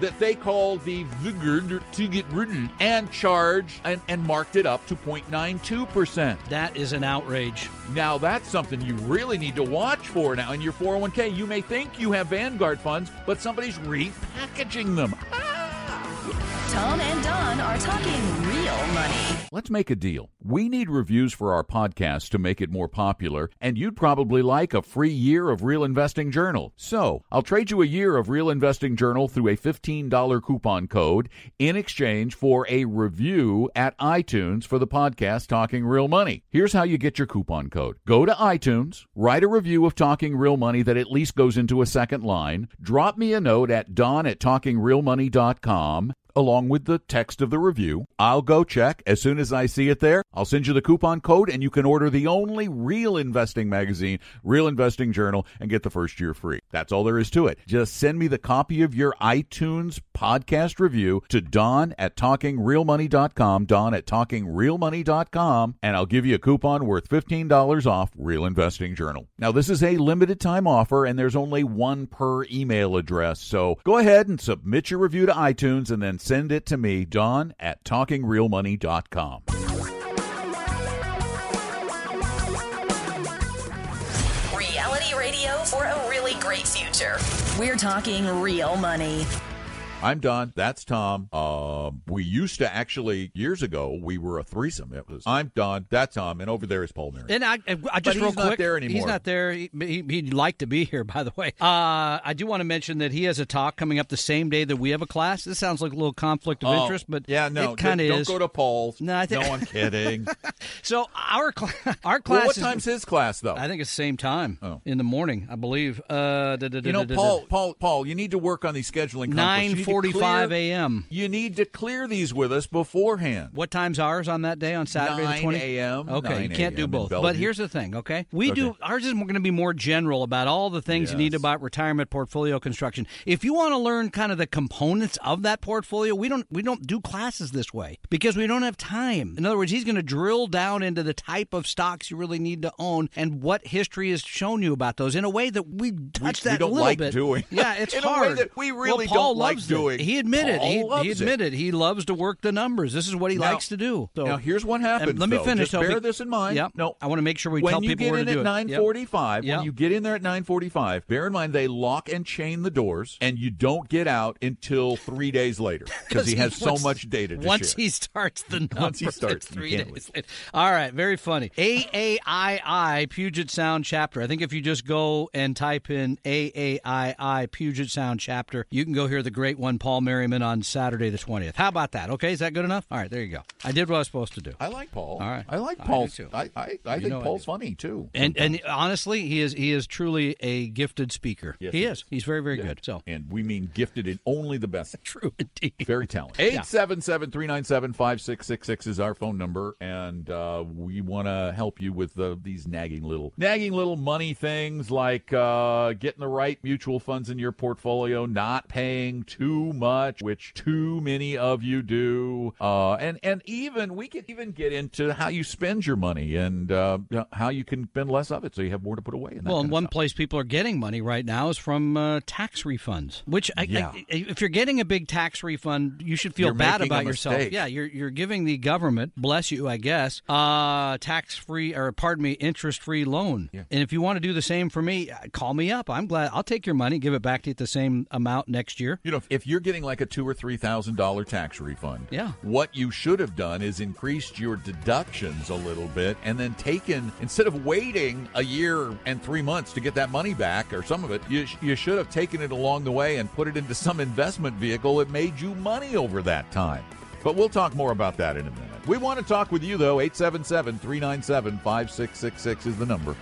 Speaker 1: that they call the Vigard to get rid and charged and, and marked it up to 0.92%.
Speaker 3: That is an outrage.
Speaker 1: Now that's something you really need to watch for now in your 401k. You may think you have Vanguard funds, but somebody's repackaging them.
Speaker 2: Ah, Tom and Don are talking real money.
Speaker 1: Let's make a deal. We need reviews for our podcast to make it more popular, and you'd probably like a free year of Real Investing Journal. So, I'll trade you a year of Real Investing Journal through a $15 coupon code in exchange for a review at iTunes for the podcast Talking Real Money. Here's how you get your coupon code. Go to iTunes, write a review of Talking Real Money that at least goes into a second line, drop me a note at don at talkingrealmoney.com, along with the text of the review. I'll go check. As soon as I see it there, I'll send you the coupon code and you can order the only real investing magazine, Real Investing Journal, and get the first year free. That's all there is to it. Just send me the copy of your iTunes podcast review to Don at talkingrealmoney.com, Don at talkingrealmoney.com, and I'll give you a coupon worth $15 off Real Investing Journal. Now, this is a limited time offer and there's only one per email address. So go ahead and submit your review to iTunes and then send it to me, Don at talkingrealmoney.com.
Speaker 2: Reality radio for a really great future. We're talking real money.
Speaker 1: I'm Don. That's Tom. Uh, we used to actually years ago we were a threesome. It was I'm Don. That's Tom, and over there is Paul Merriman.
Speaker 3: And I, I just
Speaker 1: he's
Speaker 3: real
Speaker 1: not
Speaker 3: quick,
Speaker 1: there anymore.
Speaker 3: He's not there. He, he, he'd like to be here, by the way. Uh, I do want to mention that he has a talk coming up the same day that we have a class. This sounds like a little conflict of
Speaker 1: Oh,
Speaker 3: interest, but
Speaker 1: yeah, no,
Speaker 3: it kind of is.
Speaker 1: don't go to Paul's.
Speaker 3: No, I think-
Speaker 1: no, I'm kidding.
Speaker 3: so our cl- our class
Speaker 1: well, what
Speaker 3: is.
Speaker 1: time's his class though?
Speaker 3: I think it's the same time
Speaker 1: Oh.
Speaker 3: in the morning, I believe. Uh, da- da- da-
Speaker 1: you know, Paul, Paul, Paul. You need to work on these scheduling. conflicts.
Speaker 3: Nine
Speaker 1: need to
Speaker 3: forty-five a.m.
Speaker 1: You need to clear these with us beforehand.
Speaker 3: What time's ours on that day on Saturday
Speaker 1: 9
Speaker 3: the 20th?
Speaker 1: a.m.,
Speaker 3: Okay,
Speaker 1: 9
Speaker 3: you can't do both. But here's the thing, okay? We
Speaker 1: Okay.
Speaker 3: do ours is going to be more general about all the things you need about retirement portfolio construction. If you want to learn kind of the components of that portfolio, we don't we don't do classes this way because we don't have time. In other words, he's going to drill down into the type of stocks you really need to own and what history has shown you about those in a way that we touch
Speaker 1: we
Speaker 3: that
Speaker 1: don't
Speaker 3: a little
Speaker 1: like
Speaker 3: bit.
Speaker 1: doing.
Speaker 3: Yeah, it's
Speaker 1: In a way
Speaker 3: hard.
Speaker 1: that we
Speaker 3: Well,
Speaker 1: really
Speaker 3: Paul
Speaker 1: don't like
Speaker 3: it.
Speaker 1: Doing.
Speaker 3: He admitted. He,
Speaker 1: loves
Speaker 3: he
Speaker 1: it.
Speaker 3: admitted he loves to work the numbers. This is what he
Speaker 1: Now-
Speaker 3: likes to do. So
Speaker 1: now here's what happens.
Speaker 3: and let me
Speaker 1: though.
Speaker 3: finish.
Speaker 1: Just bear
Speaker 3: be-
Speaker 1: this in mind.
Speaker 3: Yep.
Speaker 1: No,
Speaker 3: I want to make sure we
Speaker 1: when
Speaker 3: tell people
Speaker 1: get
Speaker 3: where
Speaker 1: in
Speaker 3: to do
Speaker 1: at
Speaker 3: it.
Speaker 1: nine
Speaker 3: Yep.
Speaker 1: forty-five,
Speaker 3: Yep.
Speaker 1: when you get in there at nine forty-five, bear in mind they lock and chain the doors, and you don't get out until three days later because he has so much data to
Speaker 3: Once
Speaker 1: share.
Speaker 3: he starts the number,
Speaker 1: Once he starts,
Speaker 3: three days later. All right, very funny. AAII Puget Sound chapter. I think if you just go and type in AAII Puget Sound chapter, you can go hear the great one, Paul Merriman, on Saturday the twentieth. How about that? Okay, is that good enough? All right, there you go. I did what I was supposed to do.
Speaker 1: I like Paul.
Speaker 3: All right.
Speaker 1: I like Paul.
Speaker 3: do too.
Speaker 1: I, I, I think
Speaker 3: know I
Speaker 1: Paul's funny too.
Speaker 3: And and honestly, he is he is truly a gifted speaker.
Speaker 1: Yes,
Speaker 3: he
Speaker 1: he
Speaker 3: is.
Speaker 1: is.
Speaker 3: He's very very good. So
Speaker 1: and we mean gifted in only the best.
Speaker 3: true indeed.
Speaker 1: Very talented. 877 397 5666 is our phone number, and uh, we want to help you with uh, these nagging little nagging little money things like uh, getting the right mutual funds in your portfolio, not paying too much, which too many of you do, uh, and and even we could even get into how you spend your money and uh, how you can spend less of it so you have more to put away. That
Speaker 3: Well, and one place people are getting money right now is from uh, tax refunds. Which, I,
Speaker 1: Yeah.
Speaker 3: I, if you're getting a big tax refund, you should feel
Speaker 1: You're
Speaker 3: bad about yourself. Yeah, you're you're giving the government, bless you, I guess, uh, tax free or pardon me, interest free loan.
Speaker 1: Yeah.
Speaker 3: And if you want to do the same for me, uh, call me up. I'm glad I'll take your money, give it back to you at the same amount next year.
Speaker 1: You know, if you're getting like a two or three thousand dollar tax refund,
Speaker 3: Yeah.
Speaker 1: what you should have done is increased your deductions a little bit, and then taken instead of waiting a year and three months to get that money back or some of it, you sh- you should have taken it along the way and put it into some investment vehicle that made you money over that time. But we'll talk more about that in a minute. We want to talk with you though. 877 397 5666 is the number.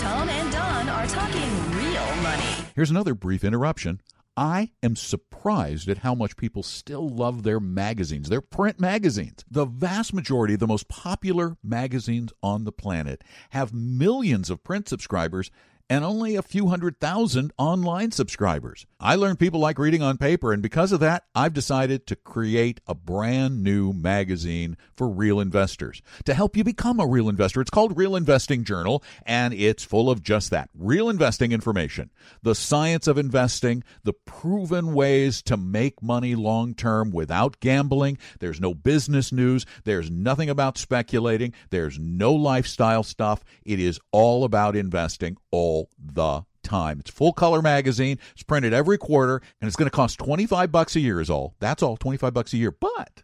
Speaker 2: Tom and Don are talking real money.
Speaker 1: Here's another brief interruption. I am surprised at how much people still love their magazines, their print magazines. The vast majority of the most popular magazines on the planet have millions of print subscribers and only a few hundred thousand online subscribers. I learned people like reading on paper, and because of that, I've decided to create a brand new magazine for real investors to help you become a real investor. It's called Real Investing Journal, and it's full of just that real investing information, the science of investing, the proven ways to make money long term without gambling. There's no business news, there's nothing about speculating, there's no lifestyle stuff. It is all about investing all the time. It's full color magazine. It's printed every quarter and it's going to cost 25 bucks a year is all. That's all, 25 bucks a year. But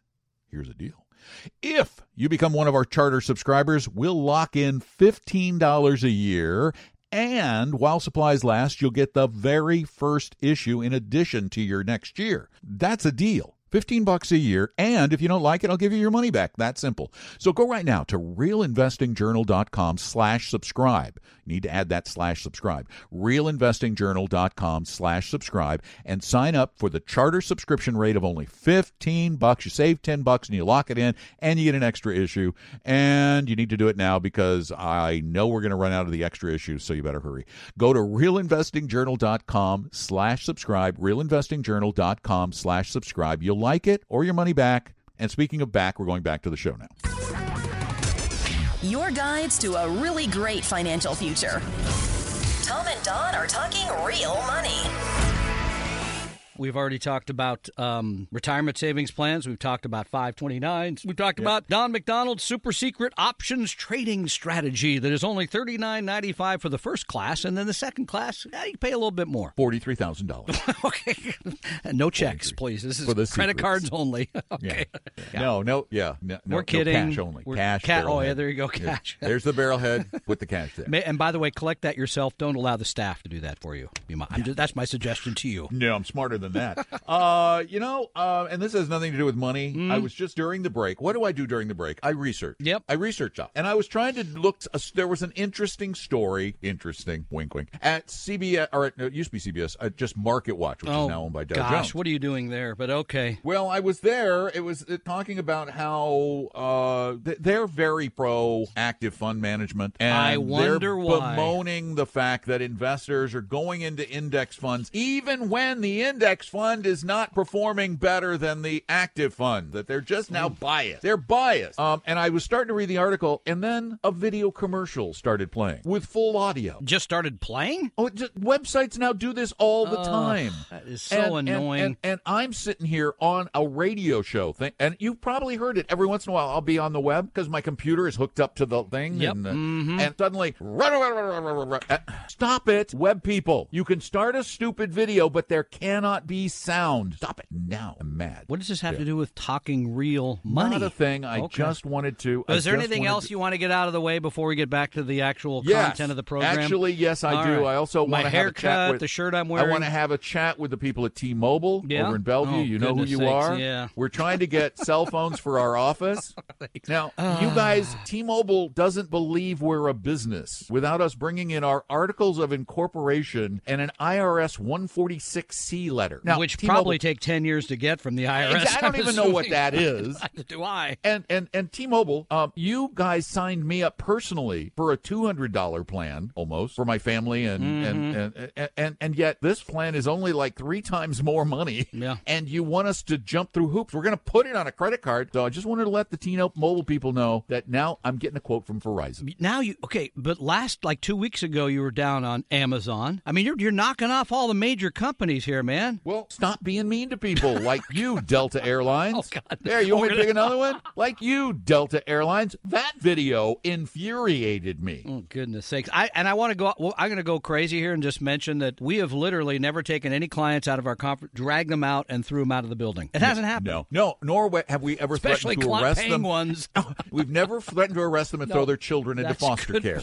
Speaker 1: here's the deal. If you become one of our charter subscribers, we'll lock in $15 a year and while supplies last, you'll get the very first issue in addition to your next year. That's a deal. 15 bucks a year. And if you don't like it, I'll give you your money back. That simple. So go right now to realinvestingjournal.com slash subscribe. Need to add that slash subscribe. Realinvestingjournal.com slash subscribe and sign up for the charter subscription rate of only 15 bucks. You save 10 bucks and you lock it in and you get an extra issue. And you need to do it now because I know we're going to run out of the extra issues, so you better hurry. Go to realinvestingjournal.com slash subscribe. Realinvestingjournal.com slash subscribe. You'll like it or your money back. And speaking of back, we're going back to the show now.
Speaker 2: Your guides to a really great financial future. Tom and Don are talking real money.
Speaker 3: We've already talked about um, retirement savings plans. We've talked about 529s. We've talked about Don McDonald's super secret options trading strategy that is only $39.95 for the first class, and then the second class, yeah, you pay a little bit more.
Speaker 1: $43,000.
Speaker 3: okay. no checks, please. This is
Speaker 1: For the
Speaker 3: credit
Speaker 1: secrets.
Speaker 3: cards only. okay.
Speaker 1: Yeah. No, no, yeah. No,
Speaker 3: We're
Speaker 1: no
Speaker 3: kidding.
Speaker 1: cash only.
Speaker 3: We're-
Speaker 1: cash.
Speaker 3: ca- oh, yeah, there you go,
Speaker 1: Yeah.
Speaker 3: cash.
Speaker 1: There's the barrelhead. Put the cash there.
Speaker 3: And by the way, collect that yourself. Don't allow the staff to do that for you. You might- I'm just- that's my suggestion to you.
Speaker 1: No, I'm smarter than that. uh, you know, uh, and this has nothing to do with money.
Speaker 3: Mm.
Speaker 1: I was just during the break. What do I do during the break? I research.
Speaker 3: Yep.
Speaker 1: I research stuff, and I was trying to look. Uh, there was an interesting story. Interesting. Wink, wink. At CBS, or at, no, it used to be CBS. Uh, just Market Watch, which is now owned by Dow
Speaker 3: Oh, gosh,
Speaker 1: Jones.
Speaker 3: what are you doing there? But okay.
Speaker 1: Well, I was there. It was uh, talking about how uh, th- they're very pro active fund management, and
Speaker 3: I wonder
Speaker 1: they're
Speaker 3: why.
Speaker 1: bemoaning the fact that investors are going into index funds even when the index fund is not performing better than the active fund. That they're just now biased. They're biased. Um, and I was starting to read the article, and then a video commercial started playing with full audio.
Speaker 3: Just started playing?
Speaker 1: Oh, just, websites now do this all the
Speaker 3: Ugh,
Speaker 1: time.
Speaker 3: that is so
Speaker 1: And- and-
Speaker 3: annoying.
Speaker 1: And, and I'm sitting here on a radio show thing, and you've probably heard it every once in a while. I'll be on the web because my computer is hooked up to the thing,
Speaker 3: Yep,
Speaker 1: and, uh,
Speaker 3: mhm.
Speaker 1: and suddenly, uh, stop it, web people! You can start a stupid video, but there cannot be sound. Stop it now! I'm mad.
Speaker 3: What does this have to do with talking real money?
Speaker 1: Not a thing. I
Speaker 3: Okay.
Speaker 1: just wanted to. I
Speaker 3: Is there anything else
Speaker 1: to-
Speaker 3: you want to get out of the way before we get back to the actual
Speaker 1: Yes.
Speaker 3: content of the program?
Speaker 1: Actually, yes, I
Speaker 3: All
Speaker 1: do.
Speaker 3: right.
Speaker 1: I also
Speaker 3: My
Speaker 1: want to have a chat
Speaker 3: haircut,
Speaker 1: with
Speaker 3: the shirt I'm wearing.
Speaker 1: I want to have a chat with the people at T-Mobile
Speaker 3: Yeah?
Speaker 1: over in Bellevue.
Speaker 3: Oh,
Speaker 1: you know who you
Speaker 3: sakes,
Speaker 1: are.
Speaker 3: yeah.
Speaker 1: We're trying to get cell phones for our office. Now,
Speaker 3: Ah.
Speaker 1: you guys, T-Mobile doesn't believe we're a business without us bringing in our articles of incorporation and an IRS 146C letter. Now,
Speaker 3: which
Speaker 1: T-Mobile-
Speaker 3: probably take 10 years to get from the IRS.
Speaker 1: I don't
Speaker 3: I'm
Speaker 1: even know what that is.
Speaker 3: Do I?
Speaker 1: And and and T-Mobile, um, you guys signed me up personally for a two hundred dollar plan, almost for my family, and, and, and and and and yet this plan is only like three times more money.
Speaker 3: Yeah.
Speaker 1: And you want us to jump through hoops? We're going to put it on a credit card. So I just wanted to let the T-Mobile people know that now I'm getting a quote from Verizon.
Speaker 3: Now you okay, but last like two weeks ago you were down on Amazon. I mean, you're you're knocking off all the major companies here, man.
Speaker 1: Well, stop being mean to people like you, Delta Airlines.
Speaker 3: Oh, God.
Speaker 1: There, you want me to pick another one? Like you, Delta Airlines. That video infuriated me.
Speaker 3: Oh goodness sakes! I and I want to go. Well, I'm going to go crazy here and just mention that we have literally never taken any clients out of our conference, dragged them out, and threw them out of the building. It hasn't happened.
Speaker 1: No, no, nor have we ever
Speaker 3: especially
Speaker 1: threatened to arrest them.
Speaker 3: ones.
Speaker 1: We've never threatened to arrest them and throw their children into foster
Speaker 3: good
Speaker 1: care.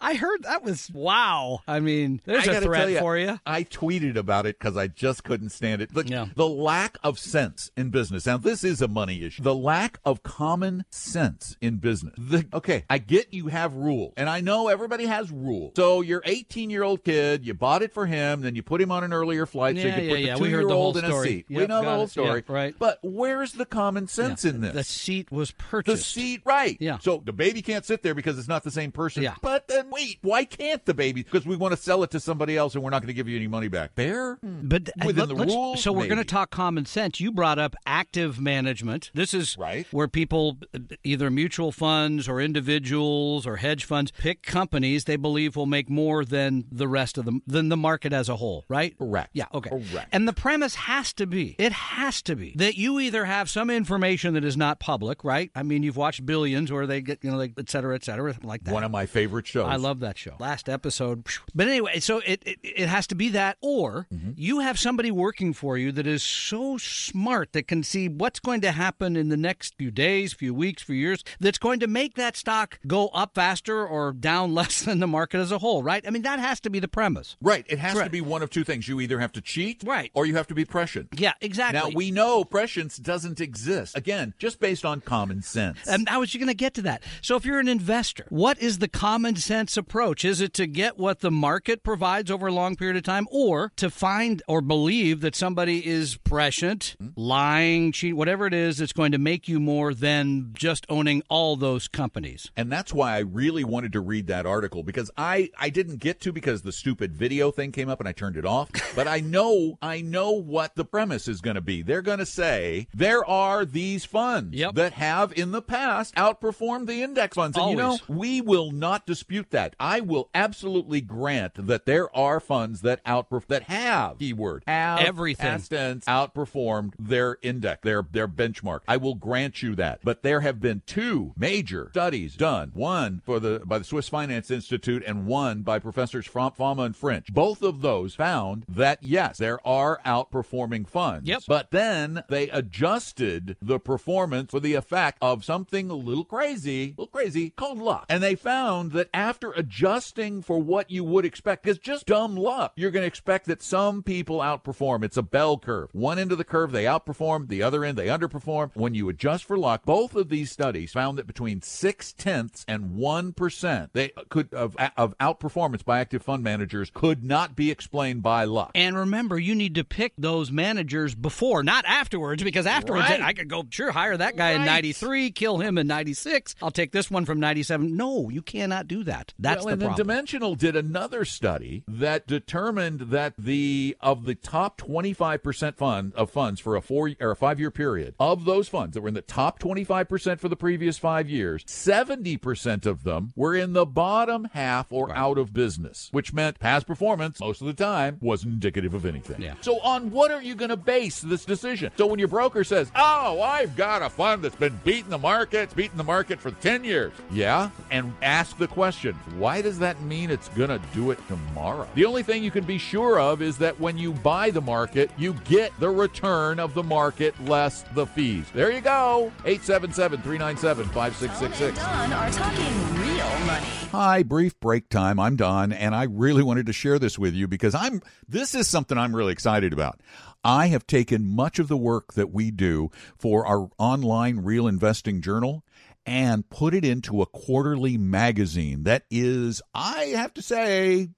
Speaker 3: I heard that was wow. I mean, there's
Speaker 1: I
Speaker 3: a threat
Speaker 1: ya,
Speaker 3: for you.
Speaker 1: I tweeted about it because I just couldn't stand it. Look,
Speaker 3: Yeah.
Speaker 1: the lack of sense in business. Now, this is a money issue. The lack of common sense in business. The, okay, I get you have rules, and I know everybody has rules. So your 18 year old kid, you bought it for him, then you put him on an earlier flight so you could
Speaker 3: yeah,
Speaker 1: put
Speaker 3: yeah.
Speaker 1: the two year old in a seat. we know the whole
Speaker 3: it.
Speaker 1: story,
Speaker 3: Yeah, right.
Speaker 1: But where's the common sense in this?
Speaker 3: The seat was purchased.
Speaker 1: The seat, right.
Speaker 3: Yeah.
Speaker 1: So the baby can't sit there because it's not the same person.
Speaker 3: Yeah.
Speaker 1: But then wait, why can't the baby? Because we want to sell it to somebody else and we're not going to give you any money back. Fair?
Speaker 3: But uh,
Speaker 1: The rules,
Speaker 3: so we're going to talk common sense. You brought up active management. This is
Speaker 1: Right.
Speaker 3: where people, either mutual funds or individuals or hedge funds, pick companies they believe will make more than the rest of them than the market as a whole. Right?
Speaker 1: Correct.
Speaker 3: Yeah. Okay.
Speaker 1: Correct.
Speaker 3: And the premise has to be, it has to be that you either have some information that is not public. Right? I mean, you've watched Billions where they get, you know, like et cetera, et cetera, like that.
Speaker 1: One of my favorite shows.
Speaker 3: I love that show. Last episode. But anyway, so it, it, it has to be that, or
Speaker 1: Mm-hmm.
Speaker 3: you have somebody working for you that is so smart that can see what's going to happen in the next few days, few weeks, few years, that's going to make that stock go up faster or down less than the market as a whole, right? I mean, that has to be the premise.
Speaker 1: Right. It has
Speaker 3: Right.
Speaker 1: to be one of two things. You either have to cheat,
Speaker 3: Right.
Speaker 1: or you have to be prescient.
Speaker 3: Yeah, exactly.
Speaker 1: Now we know prescience doesn't exist. Again, just based on common sense.
Speaker 3: Um, and I was you going to get to that. So, if you're an investor, what is the common sense approach? Is it to get what the market provides over a long period of time, or to find or believe that somebody is prescient, hmm? lying, cheat, whatever it is that's going to make you more than just owning all those companies?
Speaker 1: And that's why I really wanted to read that article because I, I didn't get to because the stupid video thing came up and I turned it off. But I know I know what the premise is going to be. They're going to say there are these funds
Speaker 3: Yep.
Speaker 1: that have in the past outperformed the index funds. And you know, we will not dispute that. I will absolutely grant that there are funds that outperform that have keyword have
Speaker 3: Everything.
Speaker 1: past outperformed their index, their their benchmark. I will grant you that. But there have been two major studies done. One for the by the Swiss Finance Institute and one by professors Fromm, Fama and French. Both of those found that yes, there are outperforming funds.
Speaker 3: Yep.
Speaker 1: But then they adjusted the performance for the effect of something a little crazy, a little crazy called luck. And they found that after adjusting for what you would expect, because just dumb luck, you're going to expect that some people outperform. It's a bell curve. One end of the curve, they outperform. The other end, they underperform. When you adjust for luck, both of these studies found that between six tenths and one percent they could of, of outperformance by active fund managers could not be explained by luck.
Speaker 3: And remember, you need to pick those managers before, not afterwards, because afterwards
Speaker 1: Right.
Speaker 3: I could go, sure, hire that guy in 93, kill him in 96. I'll take this one from 97. No, you cannot do that. That's
Speaker 1: well,
Speaker 3: the
Speaker 1: and then
Speaker 3: problem.
Speaker 1: Dimensional did another study that determined that the of the top 25% fund of funds for a four or a 5 year period of those funds that were in the top 25% for the previous 5 years, 70% of them were in the bottom half or out of business, which meant past performance most of the time wasn't indicative of anything.
Speaker 3: Yeah.
Speaker 1: So on what are you going to base this decision? So when your broker says, "Oh, I've got a fund that's been beating the market, it's beaten the market for 10 years." Yeah, and ask the question, why does that mean it's going to do it tomorrow? The only thing you can be sure of is that when you buy the market, you get the return of the market less the fees. There you go. 877-397-5666.
Speaker 2: Don are talking real money.
Speaker 1: Hi, brief break time. I'm Don, and I really wanted to share this with you because I'm this is something I'm really excited about. I have taken much of the work that we do for our online real investing journal and put it into a quarterly magazine that is, I have to say,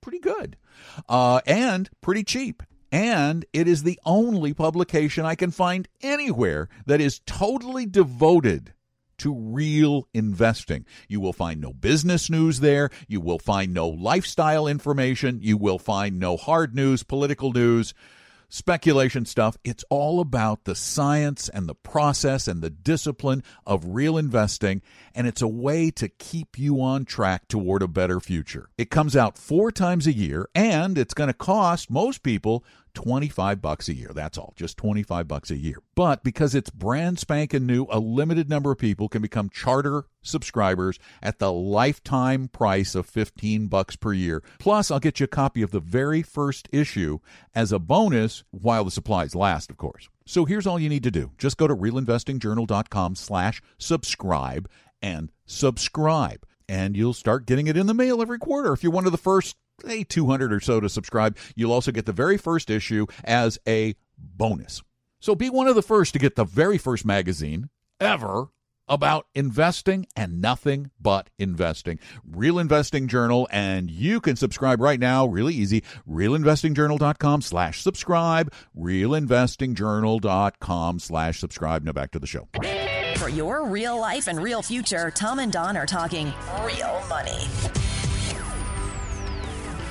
Speaker 1: pretty good uh, and pretty cheap. And it is the only publication I can find anywhere that is totally devoted to real investing. You will find no business news there. You will find no lifestyle information. You will find no hard news, political news, speculation stuff. It's all about the science and the process and the discipline of real investing. And it's a way to keep you on track toward a better future. It comes out four times a year and it's going to cost most people 25 bucks a year. That's all, just 25 bucks a year. But because it's brand spanking new, a limited number of people can become charter subscribers at the lifetime price of 15 bucks per year. Plus, I'll get you a copy of the very first issue as a bonus while the supplies last, of course. So here's all you need to do. Just go to realinvestingjournal.com slash subscribe and subscribe. And you'll start getting it in the mail every quarter. If you're one of the first say 200 or so to subscribe. You'll also get the very first issue as a bonus. So be one of the first to get the very first magazine ever about investing and nothing but investing. Real Investing Journal, and you can subscribe right now, really easy. Realinvestingjournal.com slash subscribe. Realinvestingjournal.com slash subscribe. Now back to the show.
Speaker 2: For your real life and real future, Tom and Don are talking real money.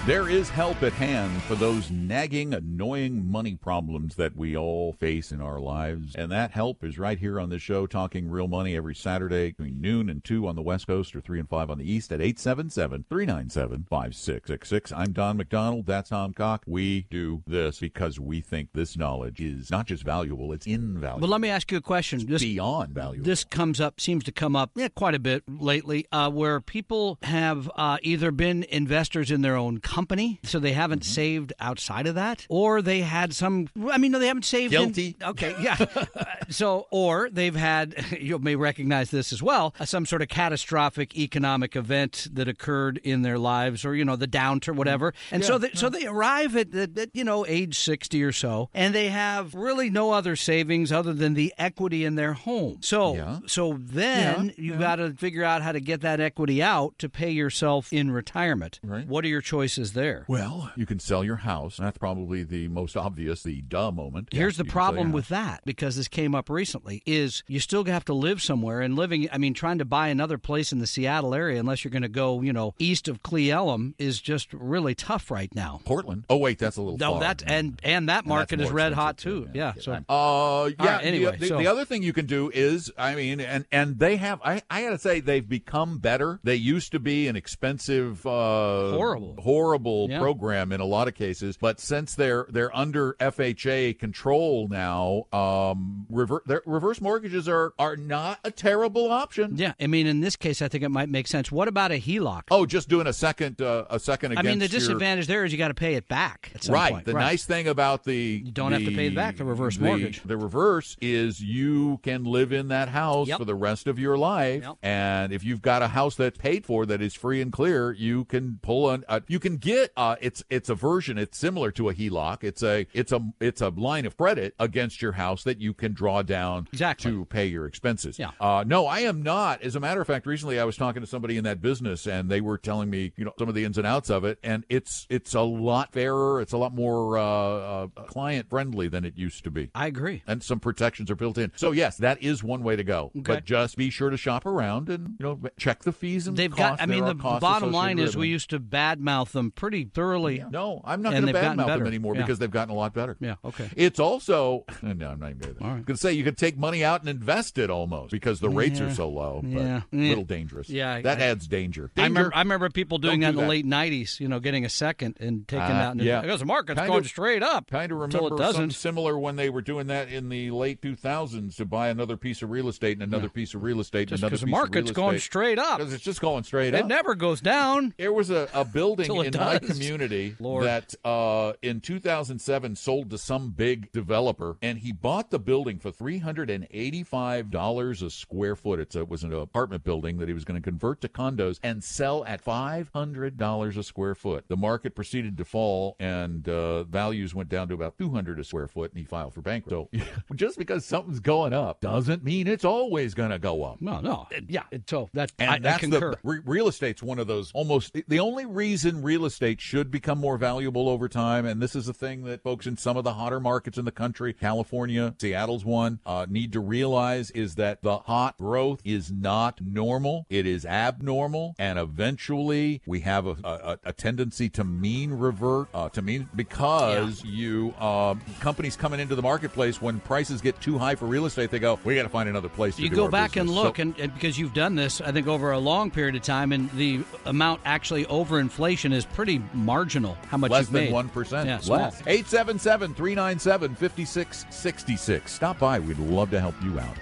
Speaker 1: There is help at hand for those nagging, annoying money problems that we all face in our lives. And that help is right here on the show, Talking Real Money every Saturday between noon and 2 on the West Coast or 3 and 5 on the East at 877 397 5666. I'm Don McDonald. That's Tom Cock. We do this because we think this knowledge is not just valuable, it's invaluable.
Speaker 3: But let me ask you a question. This,
Speaker 1: beyond valuable.
Speaker 3: this comes up, seems to come up yeah, quite a bit lately, uh, where people have uh, either been investors in their own company, so they haven't saved outside of that, or they had some. I mean, no, they haven't saved. in-
Speaker 1: Guilty.
Speaker 3: okay, yeah. Uh, so, or they've had. You may recognize this as well. uh, Some sort of catastrophic economic event that occurred in their lives, or you know, the downturn, whatever. And so, they, so they arrive at, at, at, you know age sixty or so, and they have really no other savings other than the equity in their home. So,
Speaker 1: Yeah.
Speaker 3: so then
Speaker 1: Yeah,
Speaker 3: you've got to figure out how to get that equity out to pay yourself in retirement.
Speaker 1: Right.
Speaker 3: What are your choices there?
Speaker 1: Well, you can sell your house. That's probably the most obvious, the duh moment.
Speaker 3: Here's
Speaker 1: Yeah,
Speaker 3: the
Speaker 1: you can sell your
Speaker 3: problem with that because this came up recently is you still have to live somewhere and living I mean trying to buy another place in the Seattle area unless you're going to go, you know, east of Cle Elum is just really tough right now.
Speaker 1: Portland. Oh wait, that's a little.
Speaker 3: No,
Speaker 1: far.
Speaker 3: that and and that market
Speaker 1: that's
Speaker 3: is red hot too.
Speaker 1: too.
Speaker 3: Yeah.
Speaker 1: Yeah.
Speaker 3: So
Speaker 1: Uh, yeah.
Speaker 3: right, anyway,
Speaker 1: the,
Speaker 3: so-
Speaker 1: the other thing you can do is, I mean, and and they have. I I gotta say, they've become better. They used to be an expensive, uh,
Speaker 3: Horrible.
Speaker 1: horrible
Speaker 3: Yeah.
Speaker 1: program in a lot of cases. But since they're they're under FHA control now, um, rever- their- reverse mortgages are are not a terrible option.
Speaker 3: yeah, I mean in this case I think it might make sense. What about a HELOC?
Speaker 1: Oh, just doing a second, uh, a second
Speaker 3: I mean the
Speaker 1: your-
Speaker 3: disadvantage there is you got to pay it back
Speaker 1: right.
Speaker 3: point.
Speaker 1: The nice thing about the you
Speaker 3: don't have to pay it back, the reverse mortgage.
Speaker 1: The reverse is you can live in that house
Speaker 3: Yep.
Speaker 1: for the rest of your life,
Speaker 3: Yep.
Speaker 1: and if you've got a house that's paid for that is free and clear, you can pull an. Uh, you can get. Uh, it's it's a version. It's similar to a HELOC. It's a it's a it's a line of credit against your house that you can draw down
Speaker 3: Exactly.
Speaker 1: to pay your expenses.
Speaker 3: Yeah.
Speaker 1: Uh, no, I am not. As a matter of fact, recently I was talking to somebody in that business, and they were telling me, you know, some of the ins and outs of it, and it's it's a lot fairer. It's a lot more uh, uh, client friendly than it used to be.
Speaker 3: I agree.
Speaker 1: And some protections are built in. So yes, that is one way to go.
Speaker 3: Okay.
Speaker 1: But just be sure to shop around and you know check the fees and
Speaker 3: They've
Speaker 1: costs.
Speaker 3: got I mean the bottom line is we used to badmouth them pretty thoroughly.
Speaker 1: No, I'm not going to badmouth them anymore
Speaker 3: Yeah.
Speaker 1: because they've gotten a lot better.
Speaker 3: Yeah, okay.
Speaker 1: It's also no, I'm not even going to. I'm going to say you could take money out and invest it almost because the rates are so low. But
Speaker 3: Yeah.
Speaker 1: a little dangerous.
Speaker 3: Yeah,
Speaker 1: that
Speaker 3: I-
Speaker 1: adds danger.
Speaker 3: I remember, I remember people doing
Speaker 1: Don't
Speaker 3: that in
Speaker 1: do
Speaker 3: the late '90s. You know, getting a second and taking
Speaker 1: Uh,
Speaker 3: out. And
Speaker 1: yeah.
Speaker 3: because the market's
Speaker 1: Kind
Speaker 3: going
Speaker 1: of-
Speaker 3: straight up.
Speaker 1: Kind of remember
Speaker 3: it doesn't.
Speaker 1: similar when they were doing that in the late 2000s to buy another piece of real estate and another piece of real estate
Speaker 3: Just
Speaker 1: and another
Speaker 3: because the market's going straight up.
Speaker 1: Because it's just going straight
Speaker 3: It
Speaker 1: up.
Speaker 3: It never goes down.
Speaker 1: There was a, a building in my community
Speaker 3: Lord.
Speaker 1: that uh, in 2007 sold to some big developer, and he bought the building for $385 a square foot. It's a, it was an apartment building that he was going to convert to condos and sell at $500 a square foot. The market proceeded to fall, and uh, values went down to about 200 a square foot, and he filed for bankruptcy. So just because something's going up doesn't mean it's always going to go up.
Speaker 3: No, no. Yeah. so that
Speaker 1: And
Speaker 3: I, I concur.
Speaker 1: the re- real estate's one of those almost the only reason real estate should become more valuable over time. And this is a thing that folks in some of the hotter markets in the country, California, Seattle's one, uh, need to realize is that the hot growth is not normal. It is abnormal, and eventually we have a, a, a tendency to mean revert uh, to mean because you um, companies coming into the marketplace when prices get too high for real estate, they go, we got to find another place. to
Speaker 3: you go back and look,
Speaker 1: So-
Speaker 3: and, and because you've done this, I think over a long period of time, and the amount actually over inflation is pretty marginal. How much
Speaker 1: Less
Speaker 3: you've
Speaker 1: than one percent.
Speaker 3: Yeah, small.
Speaker 1: Less. 877-397-5666. Stop by. We'd love to help you out.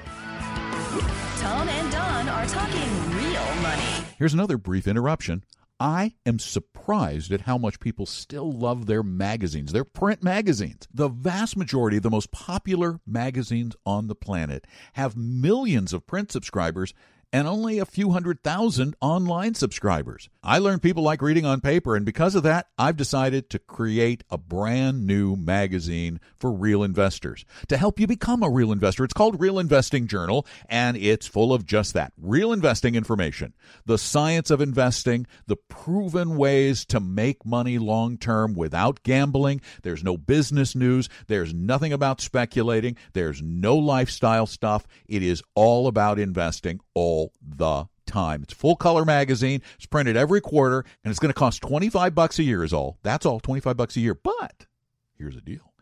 Speaker 2: Tom and Don are talking real money.
Speaker 1: Here's another brief interruption. I am surprised at how much people still love their magazines, their print magazines. The vast majority of the most popular magazines on the planet have millions of print subscribers and only a few hundred thousand online subscribers. I learned people like reading on paper, and because of that, I've decided to create a brand new magazine for real investors to help you become a real investor. It's called Real Investing Journal, and it's full of just that real investing information, the science of investing, the proven ways to make money long term without gambling. There's no business news, there's nothing about speculating, there's no lifestyle stuff. It is all about investing all the time. It's full color magazine. It's printed every quarter and it's going to cost 25 bucks a year is all. That's all 25 bucks a year. But here's the deal.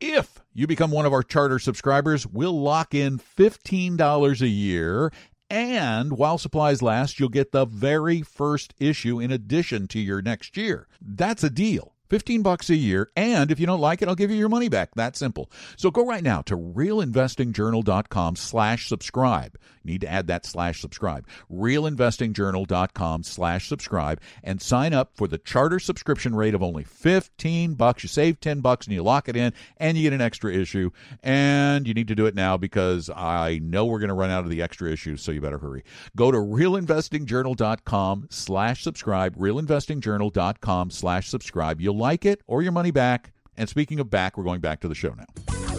Speaker 1: If you become one of our charter subscribers, we'll lock in $15 a year and while supplies last, you'll get the very first issue in addition to your next year. That's a deal. 15 bucks a year, and if you don't like it, I'll give you your money back. That simple. So go right now to realinvestingjournal.com slash subscribe. Need to add that slash subscribe. realinvestingjournal.com slash subscribe and sign up for the charter subscription rate of only 15 bucks. You save 10 bucks and you lock it in and you get an extra issue. And you need to do it now because I know we're going to run out of the extra issues, so you better hurry. Go to realinvestingjournal.com slash subscribe, realinvestingjournal.com slash subscribe. You'll like it or your money back. And speaking of back, we're going back to the show now.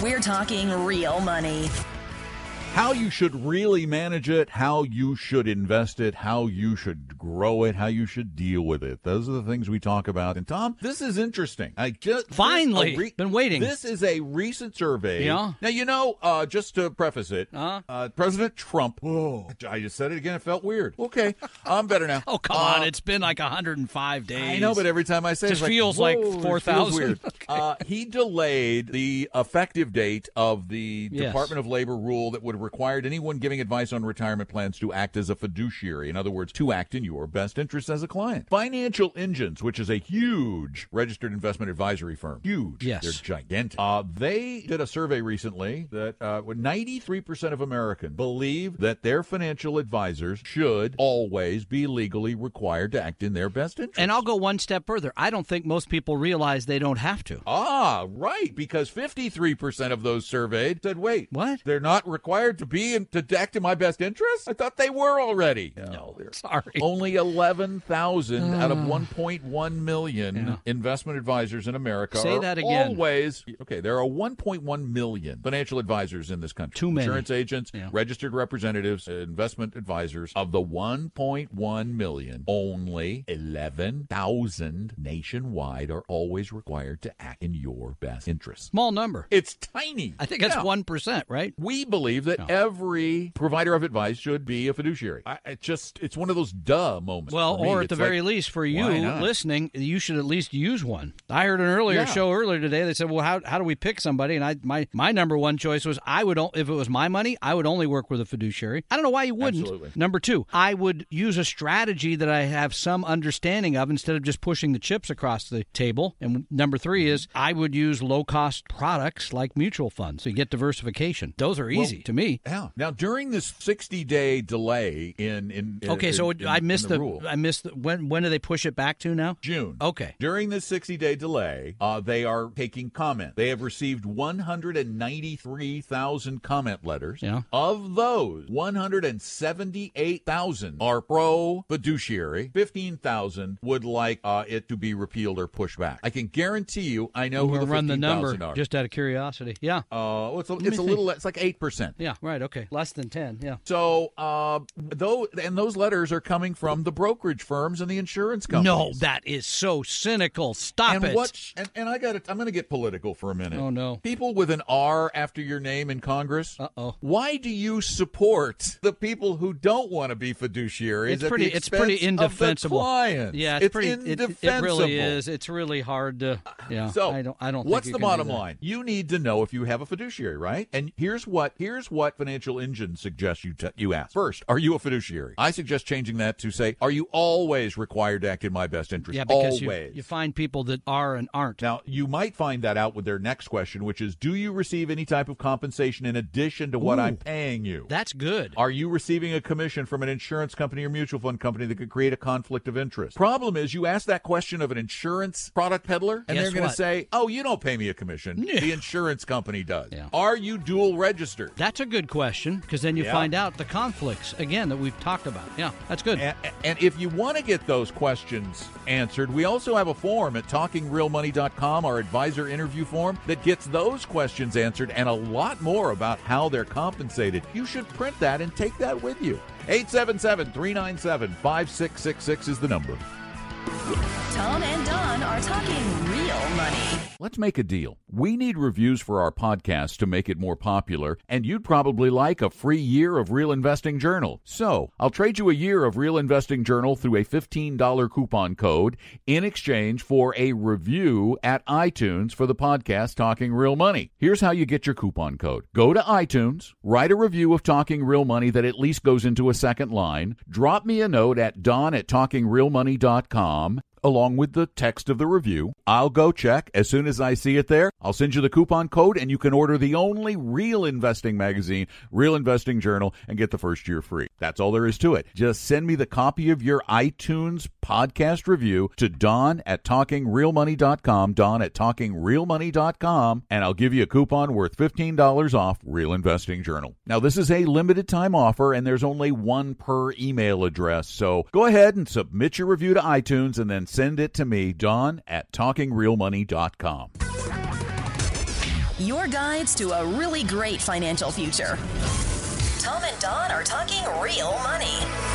Speaker 2: We're talking real money.
Speaker 1: How you should really manage it, how you should invest it, how you should grow it, how you should deal with it. Those are the things we talk about. And Tom, this is interesting. I just
Speaker 3: Finally.
Speaker 1: re-
Speaker 3: Been waiting.
Speaker 1: This is a recent survey.
Speaker 3: Yeah.
Speaker 1: Now you know, uh, just to preface it,
Speaker 3: Uh-huh.
Speaker 1: uh, President Trump. Oh, I just said it again. It felt weird. Okay, I'm better now.
Speaker 3: Oh, come
Speaker 1: Uh,
Speaker 3: on. It's been like 105 days.
Speaker 1: I know, but every time I say it,
Speaker 3: Just
Speaker 1: it's
Speaker 3: feels like
Speaker 1: whoa, it feels
Speaker 3: 4,000.
Speaker 1: weird. Uh, he delayed the effective date of the
Speaker 3: Yes.
Speaker 1: Department of Labor rule that would have required anyone giving advice on retirement plans to act as a fiduciary. In other words, to act in your best interest as a client. Financial Engines, which is a huge registered investment advisory firm, huge.
Speaker 3: Yes.
Speaker 1: They're gigantic. Uh, they did a survey recently that uh, 93% of Americans believe that their financial advisors should always be legally required to act in their best interest.
Speaker 3: And I'll go one step further. I don't think most people realize they don't have to.
Speaker 1: Ah, right. Because 53% of those surveyed said, wait,
Speaker 3: What?
Speaker 1: They're not required to be in, to act in my best interest? I thought they were already. No, they're
Speaker 3: Sorry.
Speaker 1: only 11,000 out of ah. 1.1 million
Speaker 3: Yeah.
Speaker 1: investment advisors in America.
Speaker 3: Say
Speaker 1: are
Speaker 3: that again.
Speaker 1: Always. Okay, there are 1.1 million financial advisors in this country.
Speaker 3: Too many.
Speaker 1: Insurance agents,
Speaker 3: Yeah.
Speaker 1: registered representatives, investment advisors. Of the 1.1 million, only 11,000 nationwide are always required to act in your best interest.
Speaker 3: Small number.
Speaker 1: It's tiny.
Speaker 3: I think that's
Speaker 1: Yeah.
Speaker 3: 1%, right?
Speaker 1: We believe that every provider of advice should be a fiduciary. I, it just it's one of those duh moments.
Speaker 3: Well,
Speaker 1: me.
Speaker 3: or at the
Speaker 1: like,
Speaker 3: very least, for you listening, you should at least use one. I heard an earlier
Speaker 1: Yeah.
Speaker 3: show earlier today. They said, "Well, how, how do we pick somebody?" And I my my number one choice was I would if it was my money, I would only work with a fiduciary. I don't know why you wouldn't.
Speaker 1: Absolutely.
Speaker 3: Number two, I would use a strategy that I have some understanding of instead of just pushing the chips across the table. And number three mm-hmm. is I would use low cost products like mutual funds, so you get diversification. Those are easy to me.
Speaker 1: Yeah. Now during this sixty day delay in in in-
Speaker 3: Okay, so
Speaker 1: in-
Speaker 3: I missed
Speaker 1: the,
Speaker 3: the,
Speaker 1: rule.
Speaker 3: I missed the, when when do they push it back to now?
Speaker 1: June.
Speaker 3: Okay.
Speaker 1: During this 60 day delay, uh, they are taking comment. They have received 193,000 comment letters.
Speaker 3: Yeah.
Speaker 1: Of those, 178,000 are pro fiduciary. 15,000 would like uh, it to be repealed or pushed back. I can guarantee you, I know who
Speaker 3: We'll
Speaker 1: the
Speaker 3: run the number just out of curiosity. Yeah.
Speaker 1: uh, well, it's a, it's a little, it's like 8%.
Speaker 3: Yeah, right. Okay. Less than 10. Yeah.
Speaker 1: So, uh, though, and those letters are coming from the brokerage firms and the insurance companies.
Speaker 3: No, that is so cynical. Stop
Speaker 1: and
Speaker 3: it.
Speaker 1: what? And, and I got. I'm going to get political for a minute.
Speaker 3: Oh, no.
Speaker 1: People with an R after your name in Congress.
Speaker 3: Uh-oh.
Speaker 1: Why do you support the people who don't want to be fiduciaries?
Speaker 3: It's pretty it's pretty
Speaker 1: expense of the
Speaker 3: indefensible. Yeah, it's,
Speaker 1: it's
Speaker 3: pretty
Speaker 1: indefensible.
Speaker 3: It, really is. It's really hard to Yeah.
Speaker 1: So
Speaker 3: I don't I don't
Speaker 1: What's
Speaker 3: think
Speaker 1: the
Speaker 3: you can do
Speaker 1: bottom line? You need to know if you have a fiduciary, right? And here's what here's what What financial Engine suggests you t- you ask. First, are you a fiduciary? I suggest changing that to say, are you always required to act in my best interest?
Speaker 3: Yeah, because you,
Speaker 1: always.
Speaker 3: you find people that are and aren't.
Speaker 1: Now, you might find that out with their next question, which is Do you receive any type of compensation in addition to what
Speaker 3: Ooh.
Speaker 1: I'm paying you?
Speaker 3: That's good.
Speaker 1: Are you receiving a commission from an insurance company or mutual fund company that could create a conflict of interest? Problem is, you ask that question of an insurance product peddler, and
Speaker 3: Guess
Speaker 1: they're going to say, Oh, you don't pay me a commission. The insurance company does.
Speaker 3: Yeah.
Speaker 1: Are you dual registered?
Speaker 3: That's a good question because then you
Speaker 1: Yeah.
Speaker 3: find out the conflicts again that we've talked about. Yeah, that's good.
Speaker 1: And, and if you want to get those questions answered, we also have a form at talkingrealmoney.com, our advisor interview form, that gets those questions answered and a lot more about how they're compensated. You should print that and take that with you. 877 397 5666 is the number.
Speaker 2: Tom and Don are talking real money.
Speaker 1: Let's make a deal. We need reviews for our podcast to make it more popular, and you'd probably like a free year of Real Investing Journal. So, I'll trade you a year of Real Investing Journal through a $15 coupon code in exchange for a review at iTunes for the podcast Talking Real Money. Here's how you get your coupon code. Go to iTunes, write a review of Talking Real Money that at least goes into a second line, drop me a note at don at talkingrealmoney.com, mom along with the text of the review. I'll go check. As soon as I see it there, I'll send you the coupon code and you can order the only real investing magazine, Real Investing Journal, and get the first year free. That's all there is to it. Just send me the copy of your iTunes podcast review to Don at talkingrealmoney.com, Don at talkingrealmoney.com, and I'll give you a coupon worth $15 off Real Investing Journal. Now, this is a limited time offer and there's only one per email address. So go ahead and submit your review to iTunes and then send it to me, Don at talkingrealmoney.com.
Speaker 2: Your guides to a really great financial future. Tom and Don are talking real money.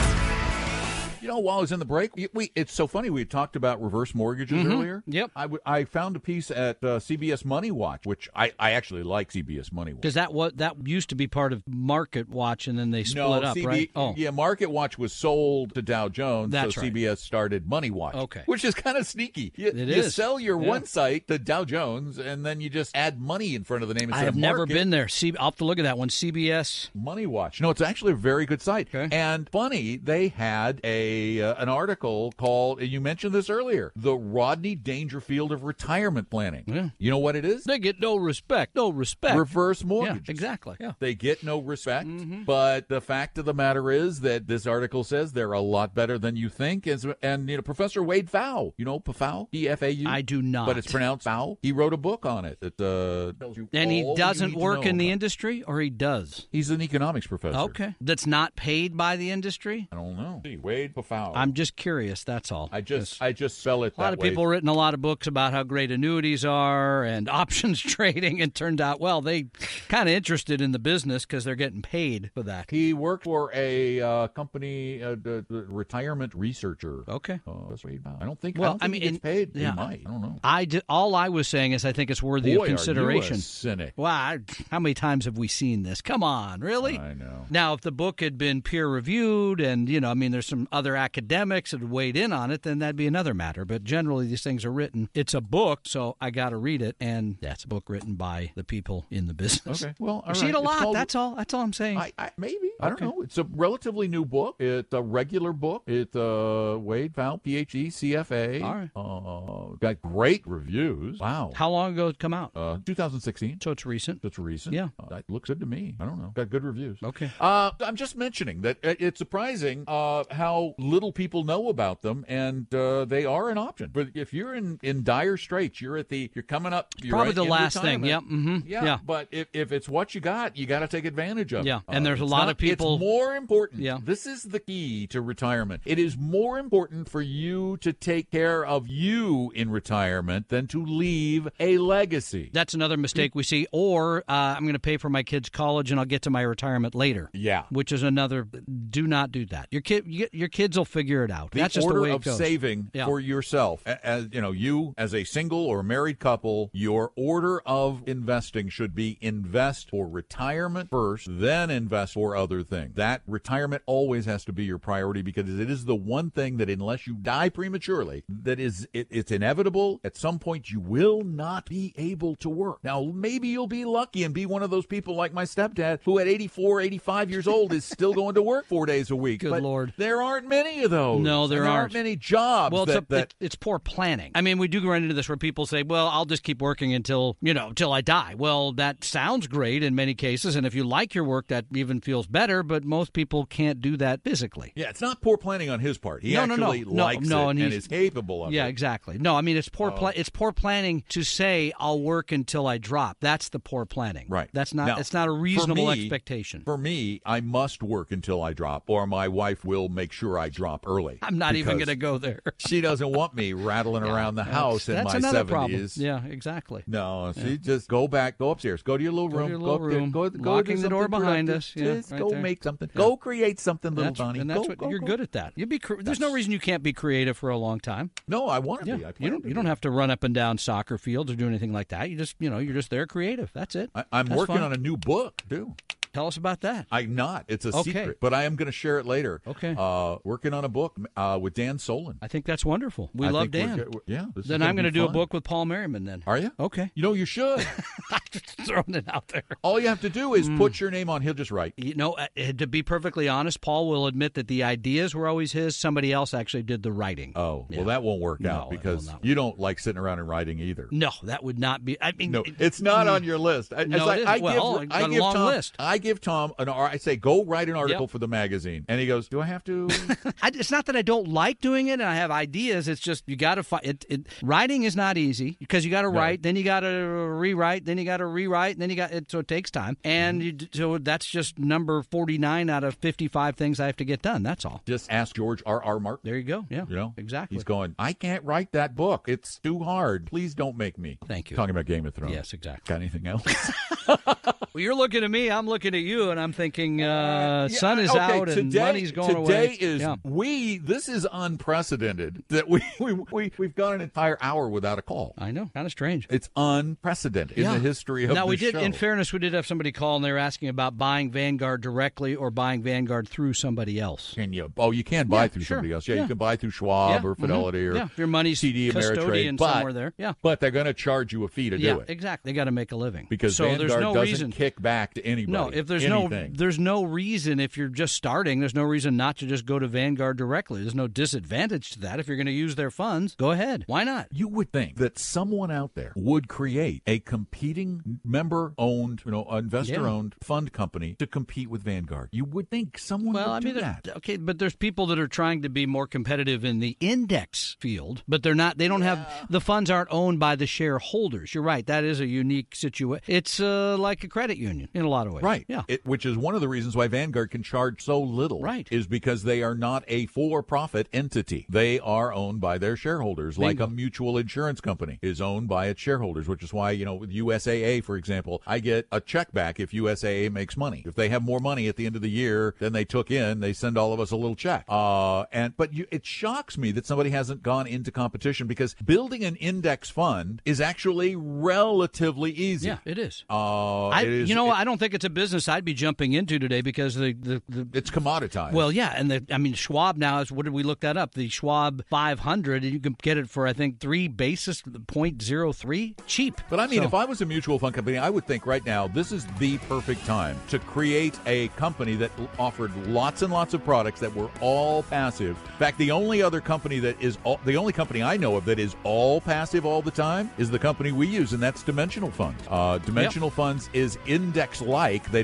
Speaker 1: You know, while I was in the break, we, it's so funny. We talked about reverse mortgages earlier.
Speaker 3: Yep.
Speaker 1: I, w- I found a piece at uh, CBS Money Watch, which I, I actually like CBS Money Watch.
Speaker 3: Because that what that used to be part of Market Watch, and then they split
Speaker 1: no,
Speaker 3: up,
Speaker 1: CB,
Speaker 3: right? Oh,
Speaker 1: yeah, Market Watch was sold to Dow Jones,
Speaker 3: That's
Speaker 1: so
Speaker 3: right.
Speaker 1: CBS started Money Watch.
Speaker 3: Okay.
Speaker 1: which is kind of sneaky. You,
Speaker 3: It
Speaker 1: you
Speaker 3: is.
Speaker 1: sell your
Speaker 3: Yeah.
Speaker 1: one site to Dow Jones, and then you just add money in front of the name.
Speaker 3: I have
Speaker 1: of
Speaker 3: never
Speaker 1: Market.
Speaker 3: been there. See, I'll have to look at that one. CBS.
Speaker 1: Money Watch. No, it's actually a very good site.
Speaker 3: Okay.
Speaker 1: And funny, they had a uh, an article called. and You mentioned this earlier. The Rodney Dangerfield of retirement planning.
Speaker 3: Yeah.
Speaker 1: You know what it is?
Speaker 3: They get no respect. No respect.
Speaker 1: Reverse
Speaker 3: yeah, exactly. Yeah.
Speaker 1: They get no respect.
Speaker 3: Mm-hmm.
Speaker 1: But the fact of the matter is that this article says they're a lot better than you think. Is and you know Professor Wade Pfau, you know Pfau, P F A U.
Speaker 3: I do not.
Speaker 1: But it's pronounced Fau. He wrote a book on it that uh, tells you
Speaker 3: And he doesn't work in the industry, or he does.
Speaker 1: He's an economics professor.
Speaker 3: Okay. That's not paid by the industry.
Speaker 1: I don't know. Wade
Speaker 3: I'm just curious. That's all.
Speaker 1: I just I just spell it
Speaker 3: A lot of
Speaker 1: way.
Speaker 3: people written a lot of books about how great annuities are and options trading, and turned out well they kind of interested in the business because they're getting paid for that.
Speaker 1: He worked for a uh, company, uh, the, the retirement researcher.
Speaker 3: Okay.
Speaker 1: Uh, that's Wade Pfau. I don't think.
Speaker 3: Well,
Speaker 1: I,
Speaker 3: I mean, in-
Speaker 1: paid.
Speaker 3: yeah.
Speaker 1: He might. I don't know.
Speaker 3: I all I was saying is I think it's worthy
Speaker 1: Boy,
Speaker 3: of consideration.
Speaker 1: Are you a cynic?
Speaker 3: Well, I, how many times have we seen this? Come on, really?
Speaker 1: I know.
Speaker 3: Now, if the book had been peer reviewed and, you know, I mean, there's some other academics that had weighed in on it, then that'd be another matter. But generally, these things are written. It's a book, so I got to read it. And that's a book written by the people in the business.
Speaker 1: Okay. Well,
Speaker 3: see it a lot.
Speaker 1: called-
Speaker 3: That's all. That's all I'm saying.
Speaker 1: I, I maybe I don't know. It's a relatively new book. It's a regular book. It's uh, Wade Pfau, PhD, CFA.
Speaker 3: All right.
Speaker 1: Uh, got great reviews. Wow.
Speaker 3: How long ago did it come out?
Speaker 1: Uh, 2016.
Speaker 3: So it's recent.
Speaker 1: That's recent.
Speaker 3: Yeah.
Speaker 1: Uh, that looks good to me. I don't know. Got good reviews.
Speaker 3: Okay.
Speaker 1: Uh, I'm just mentioning that it's surprising uh, how little people know about them, and uh, they are an option. But if you're in, in dire straits, you're at the you're coming up. You're
Speaker 3: Probably
Speaker 1: right
Speaker 3: the last thing. Yep. Mm-hmm.
Speaker 1: Yeah,
Speaker 3: Yeah.
Speaker 1: but if, if it's what you got, you got to take advantage of it.
Speaker 3: Yeah, and there's a lot
Speaker 1: not-
Speaker 3: of people-
Speaker 1: It's more important.
Speaker 3: Yeah.
Speaker 1: This is the key to retirement. It is more important for you to take care of you in retirement than to leave a legacy.
Speaker 3: That's another mistake we see. Or uh, I'm going to pay for my kids' college and I'll get to my retirement later.
Speaker 1: Yeah.
Speaker 3: Which is another. Do not do that. Your kid, your kids will figure it out.
Speaker 1: the
Speaker 3: That's just
Speaker 1: order
Speaker 3: the way
Speaker 1: of
Speaker 3: goes.
Speaker 1: saving
Speaker 3: Yeah.
Speaker 1: for yourself as you know you as a single or married couple your order of investing should be invest for retirement first then invest for other things that retirement always has to be your priority because it is the one thing that unless you die prematurely that is it, it's inevitable at some point you will not be able to work now maybe you'll be lucky and be one of those people like my stepdad who at 84 85 years old is still going to work four days a week
Speaker 3: Good Lord.
Speaker 1: there aren't many of those
Speaker 3: No, there
Speaker 1: And
Speaker 3: aren't.
Speaker 1: aren't many jobs
Speaker 3: Well, it's,
Speaker 1: that,
Speaker 3: a,
Speaker 1: that
Speaker 3: it- it's poor planning. I mean, we do run into this where people say, "Well, I'll just keep working until you know, till I die." Well, that sounds great in many cases, and if you like your work, that even feels better. But most people can't do that physically.
Speaker 1: yeah, it's not poor planning on his part. He
Speaker 3: No, no, no.
Speaker 1: actually
Speaker 3: No,
Speaker 1: likes
Speaker 3: no,
Speaker 1: it
Speaker 3: and
Speaker 1: and,
Speaker 3: he's-
Speaker 1: is capable of
Speaker 3: Yeah,
Speaker 1: it.
Speaker 3: Yeah, exactly. No, I mean it's
Speaker 1: Oh.
Speaker 3: poor. Pla- oh. it's poor planning to say I'll work until I drop. That's the poor planning.
Speaker 1: Right.
Speaker 3: That's not.
Speaker 1: Now,
Speaker 3: it's not a
Speaker 1: for
Speaker 3: reasonable
Speaker 1: me-
Speaker 3: expectation.
Speaker 1: For me, I must work until I drop, or my wife will make sure I I drop early.
Speaker 3: I'm not even going to go there.
Speaker 1: She doesn't want me rattling around the house in
Speaker 3: That's
Speaker 1: my
Speaker 3: another
Speaker 1: 70s.
Speaker 3: problem. Yeah, exactly.
Speaker 1: No, she just go back, go upstairs, go to your little
Speaker 3: Go to
Speaker 1: room,
Speaker 3: your
Speaker 1: go
Speaker 3: little
Speaker 1: up there,
Speaker 3: room,
Speaker 1: go, go
Speaker 3: locking the door behind us. Yeah,
Speaker 1: just
Speaker 3: right
Speaker 1: go
Speaker 3: there.
Speaker 1: make something.
Speaker 3: Yeah.
Speaker 1: Go create something, little
Speaker 3: That's,
Speaker 1: Donnie.
Speaker 3: and that's
Speaker 1: Go,
Speaker 3: what
Speaker 1: go,
Speaker 3: you're
Speaker 1: go.
Speaker 3: good at. That you'd be. cre- There's no reason you can't be creative for a long time.
Speaker 1: No, I want to
Speaker 3: Yeah,
Speaker 1: be. I
Speaker 3: you don't. You don't have to run up and down soccer fields or do anything like that. You just, you know, you're just there creative. That's it.
Speaker 1: I, I'm working on a new book too.
Speaker 3: Tell us about that.
Speaker 1: I'm not. It's a
Speaker 3: Okay.
Speaker 1: secret, but I am going to share it later.
Speaker 3: Okay.
Speaker 1: Uh, working on a book uh, with Dan Solin.
Speaker 3: I think that's wonderful. We
Speaker 1: I
Speaker 3: love
Speaker 1: think we're
Speaker 3: Dan.
Speaker 1: we're- yeah.
Speaker 3: Then I'm going to do a book with Paul Merriman. Then
Speaker 1: Are you?
Speaker 3: okay?
Speaker 1: You know, you should.
Speaker 3: just throwing it out there.
Speaker 1: All you have to do is
Speaker 3: Mm.
Speaker 1: put your name on. He'll just write.
Speaker 3: You know, uh, to be perfectly honest, Paul will admit that the ideas were always his. Somebody else actually did the writing.
Speaker 1: Oh,
Speaker 3: Yeah.
Speaker 1: well, that won't work
Speaker 3: No,
Speaker 1: out because you don't like sitting around and writing either.
Speaker 3: No, that would not be. I mean,
Speaker 1: No, it's not on your list. I,
Speaker 3: No,
Speaker 1: I. I
Speaker 3: Well,
Speaker 1: give, I
Speaker 3: a
Speaker 1: give
Speaker 3: long
Speaker 1: Tom,
Speaker 3: list.
Speaker 1: I give Tom an. ar- I say, go write an article
Speaker 3: Yep.
Speaker 1: for the magazine, and he goes, "Do I have to?"
Speaker 3: I, it's not that I don't like doing it and I have ideas. It's just you got to find it, it. Writing is not easy because you got to write, then you got to rewrite, then you got to rewrite, and then you got it. So it takes time, and mm-hmm. you, so that's just number forty nine out of fifty five things I have to get done. That's all.
Speaker 1: just ask George R. R. Martin.
Speaker 3: There you go. Yeah,
Speaker 1: You know
Speaker 3: exactly.
Speaker 1: He's going. I can't write that book. It's too hard. Please don't make me.
Speaker 3: Thank you.
Speaker 1: Talking about Game of Thrones.
Speaker 3: Yes, exactly.
Speaker 1: Got anything else?
Speaker 3: Well, you're looking at me. I'm looking at you, and I'm thinking, uh, sun is
Speaker 1: okay,
Speaker 3: out and money's going
Speaker 1: today
Speaker 3: away.
Speaker 1: Today is
Speaker 3: Yeah.
Speaker 1: we. This is unprecedented that we we we we've gone an entire hour without a call.
Speaker 3: I know, kind of strange.
Speaker 1: It's unprecedented in the history of
Speaker 3: now we did.
Speaker 1: show.
Speaker 3: In fairness, we did have somebody call, and they were asking about buying Vanguard directly or buying Vanguard through somebody else.
Speaker 1: Can you? Oh, you can buy
Speaker 3: Yeah,
Speaker 1: through
Speaker 3: sure.
Speaker 1: somebody else. Yeah,
Speaker 3: Yeah.
Speaker 1: you can buy through Schwab
Speaker 3: Yeah,
Speaker 1: or Fidelity
Speaker 3: mhm.
Speaker 1: or
Speaker 3: yeah, your money's TD
Speaker 1: Ameritrade, but,
Speaker 3: somewhere there. Yeah,
Speaker 1: but they're going to charge you a fee to
Speaker 3: yeah,
Speaker 1: do it
Speaker 3: exactly. They got to make a living
Speaker 1: because
Speaker 3: so
Speaker 1: Vanguard
Speaker 3: no
Speaker 1: doesn't
Speaker 3: reason.
Speaker 1: kick back to anybody.
Speaker 3: no, if there's
Speaker 1: anything.
Speaker 3: no there's no reason if you're just starting, there's no reason not to just go to Vanguard directly. There's no disadvantage to that. If you're going to use their funds, go ahead. Why not?
Speaker 1: You would think that someone out there would create a competing member-owned, you know, investor-owned fund company to compete with Vanguard. You would think someone
Speaker 3: Well,
Speaker 1: would
Speaker 3: I
Speaker 1: do
Speaker 3: mean, there-
Speaker 1: that.
Speaker 3: okay, but there's people that are trying to be more competitive in the index field, but they're not. They don't have the funds aren't owned by the shareholders. You're right. That is a unique situation. It's uh, like a credit union in a lot of ways.
Speaker 1: Right.
Speaker 3: Yeah.
Speaker 1: It, which is one of the reasons why Vanguard can charge so little.
Speaker 3: Right.
Speaker 1: Is because they are not a for profit entity. They are owned by their shareholders, like a mutual insurance company is owned by its shareholders, which is why, you know, with USAA, for example, I get a check back if USAA makes money. If they have more money at the end of the year than they took in, they send all of us a little check. Uh, and, but you, it shocks me that somebody hasn't gone into competition because building an index fund is actually relatively easy.
Speaker 3: Yeah, it is.
Speaker 1: Uh,
Speaker 3: I,
Speaker 1: it is
Speaker 3: you know,
Speaker 1: it-
Speaker 3: I don't think it's a business I'd be jumping into today because the, the, the
Speaker 1: it's commoditized.
Speaker 3: well, yeah, and the I mean Schwab now is what did we look that up? The Schwab 500, and you can get it for I think three basis point zero three, cheap.
Speaker 1: But I mean,
Speaker 3: So-
Speaker 1: if I was a mutual fund company, I would think right now this is the perfect time to create a company that offered lots and lots of products that were all passive. In fact, the only other company that is all, the only company I know of that is all passive all the time is the company we use, and that's Dimensional Funds. Uh, Dimensional Funds is index-like; they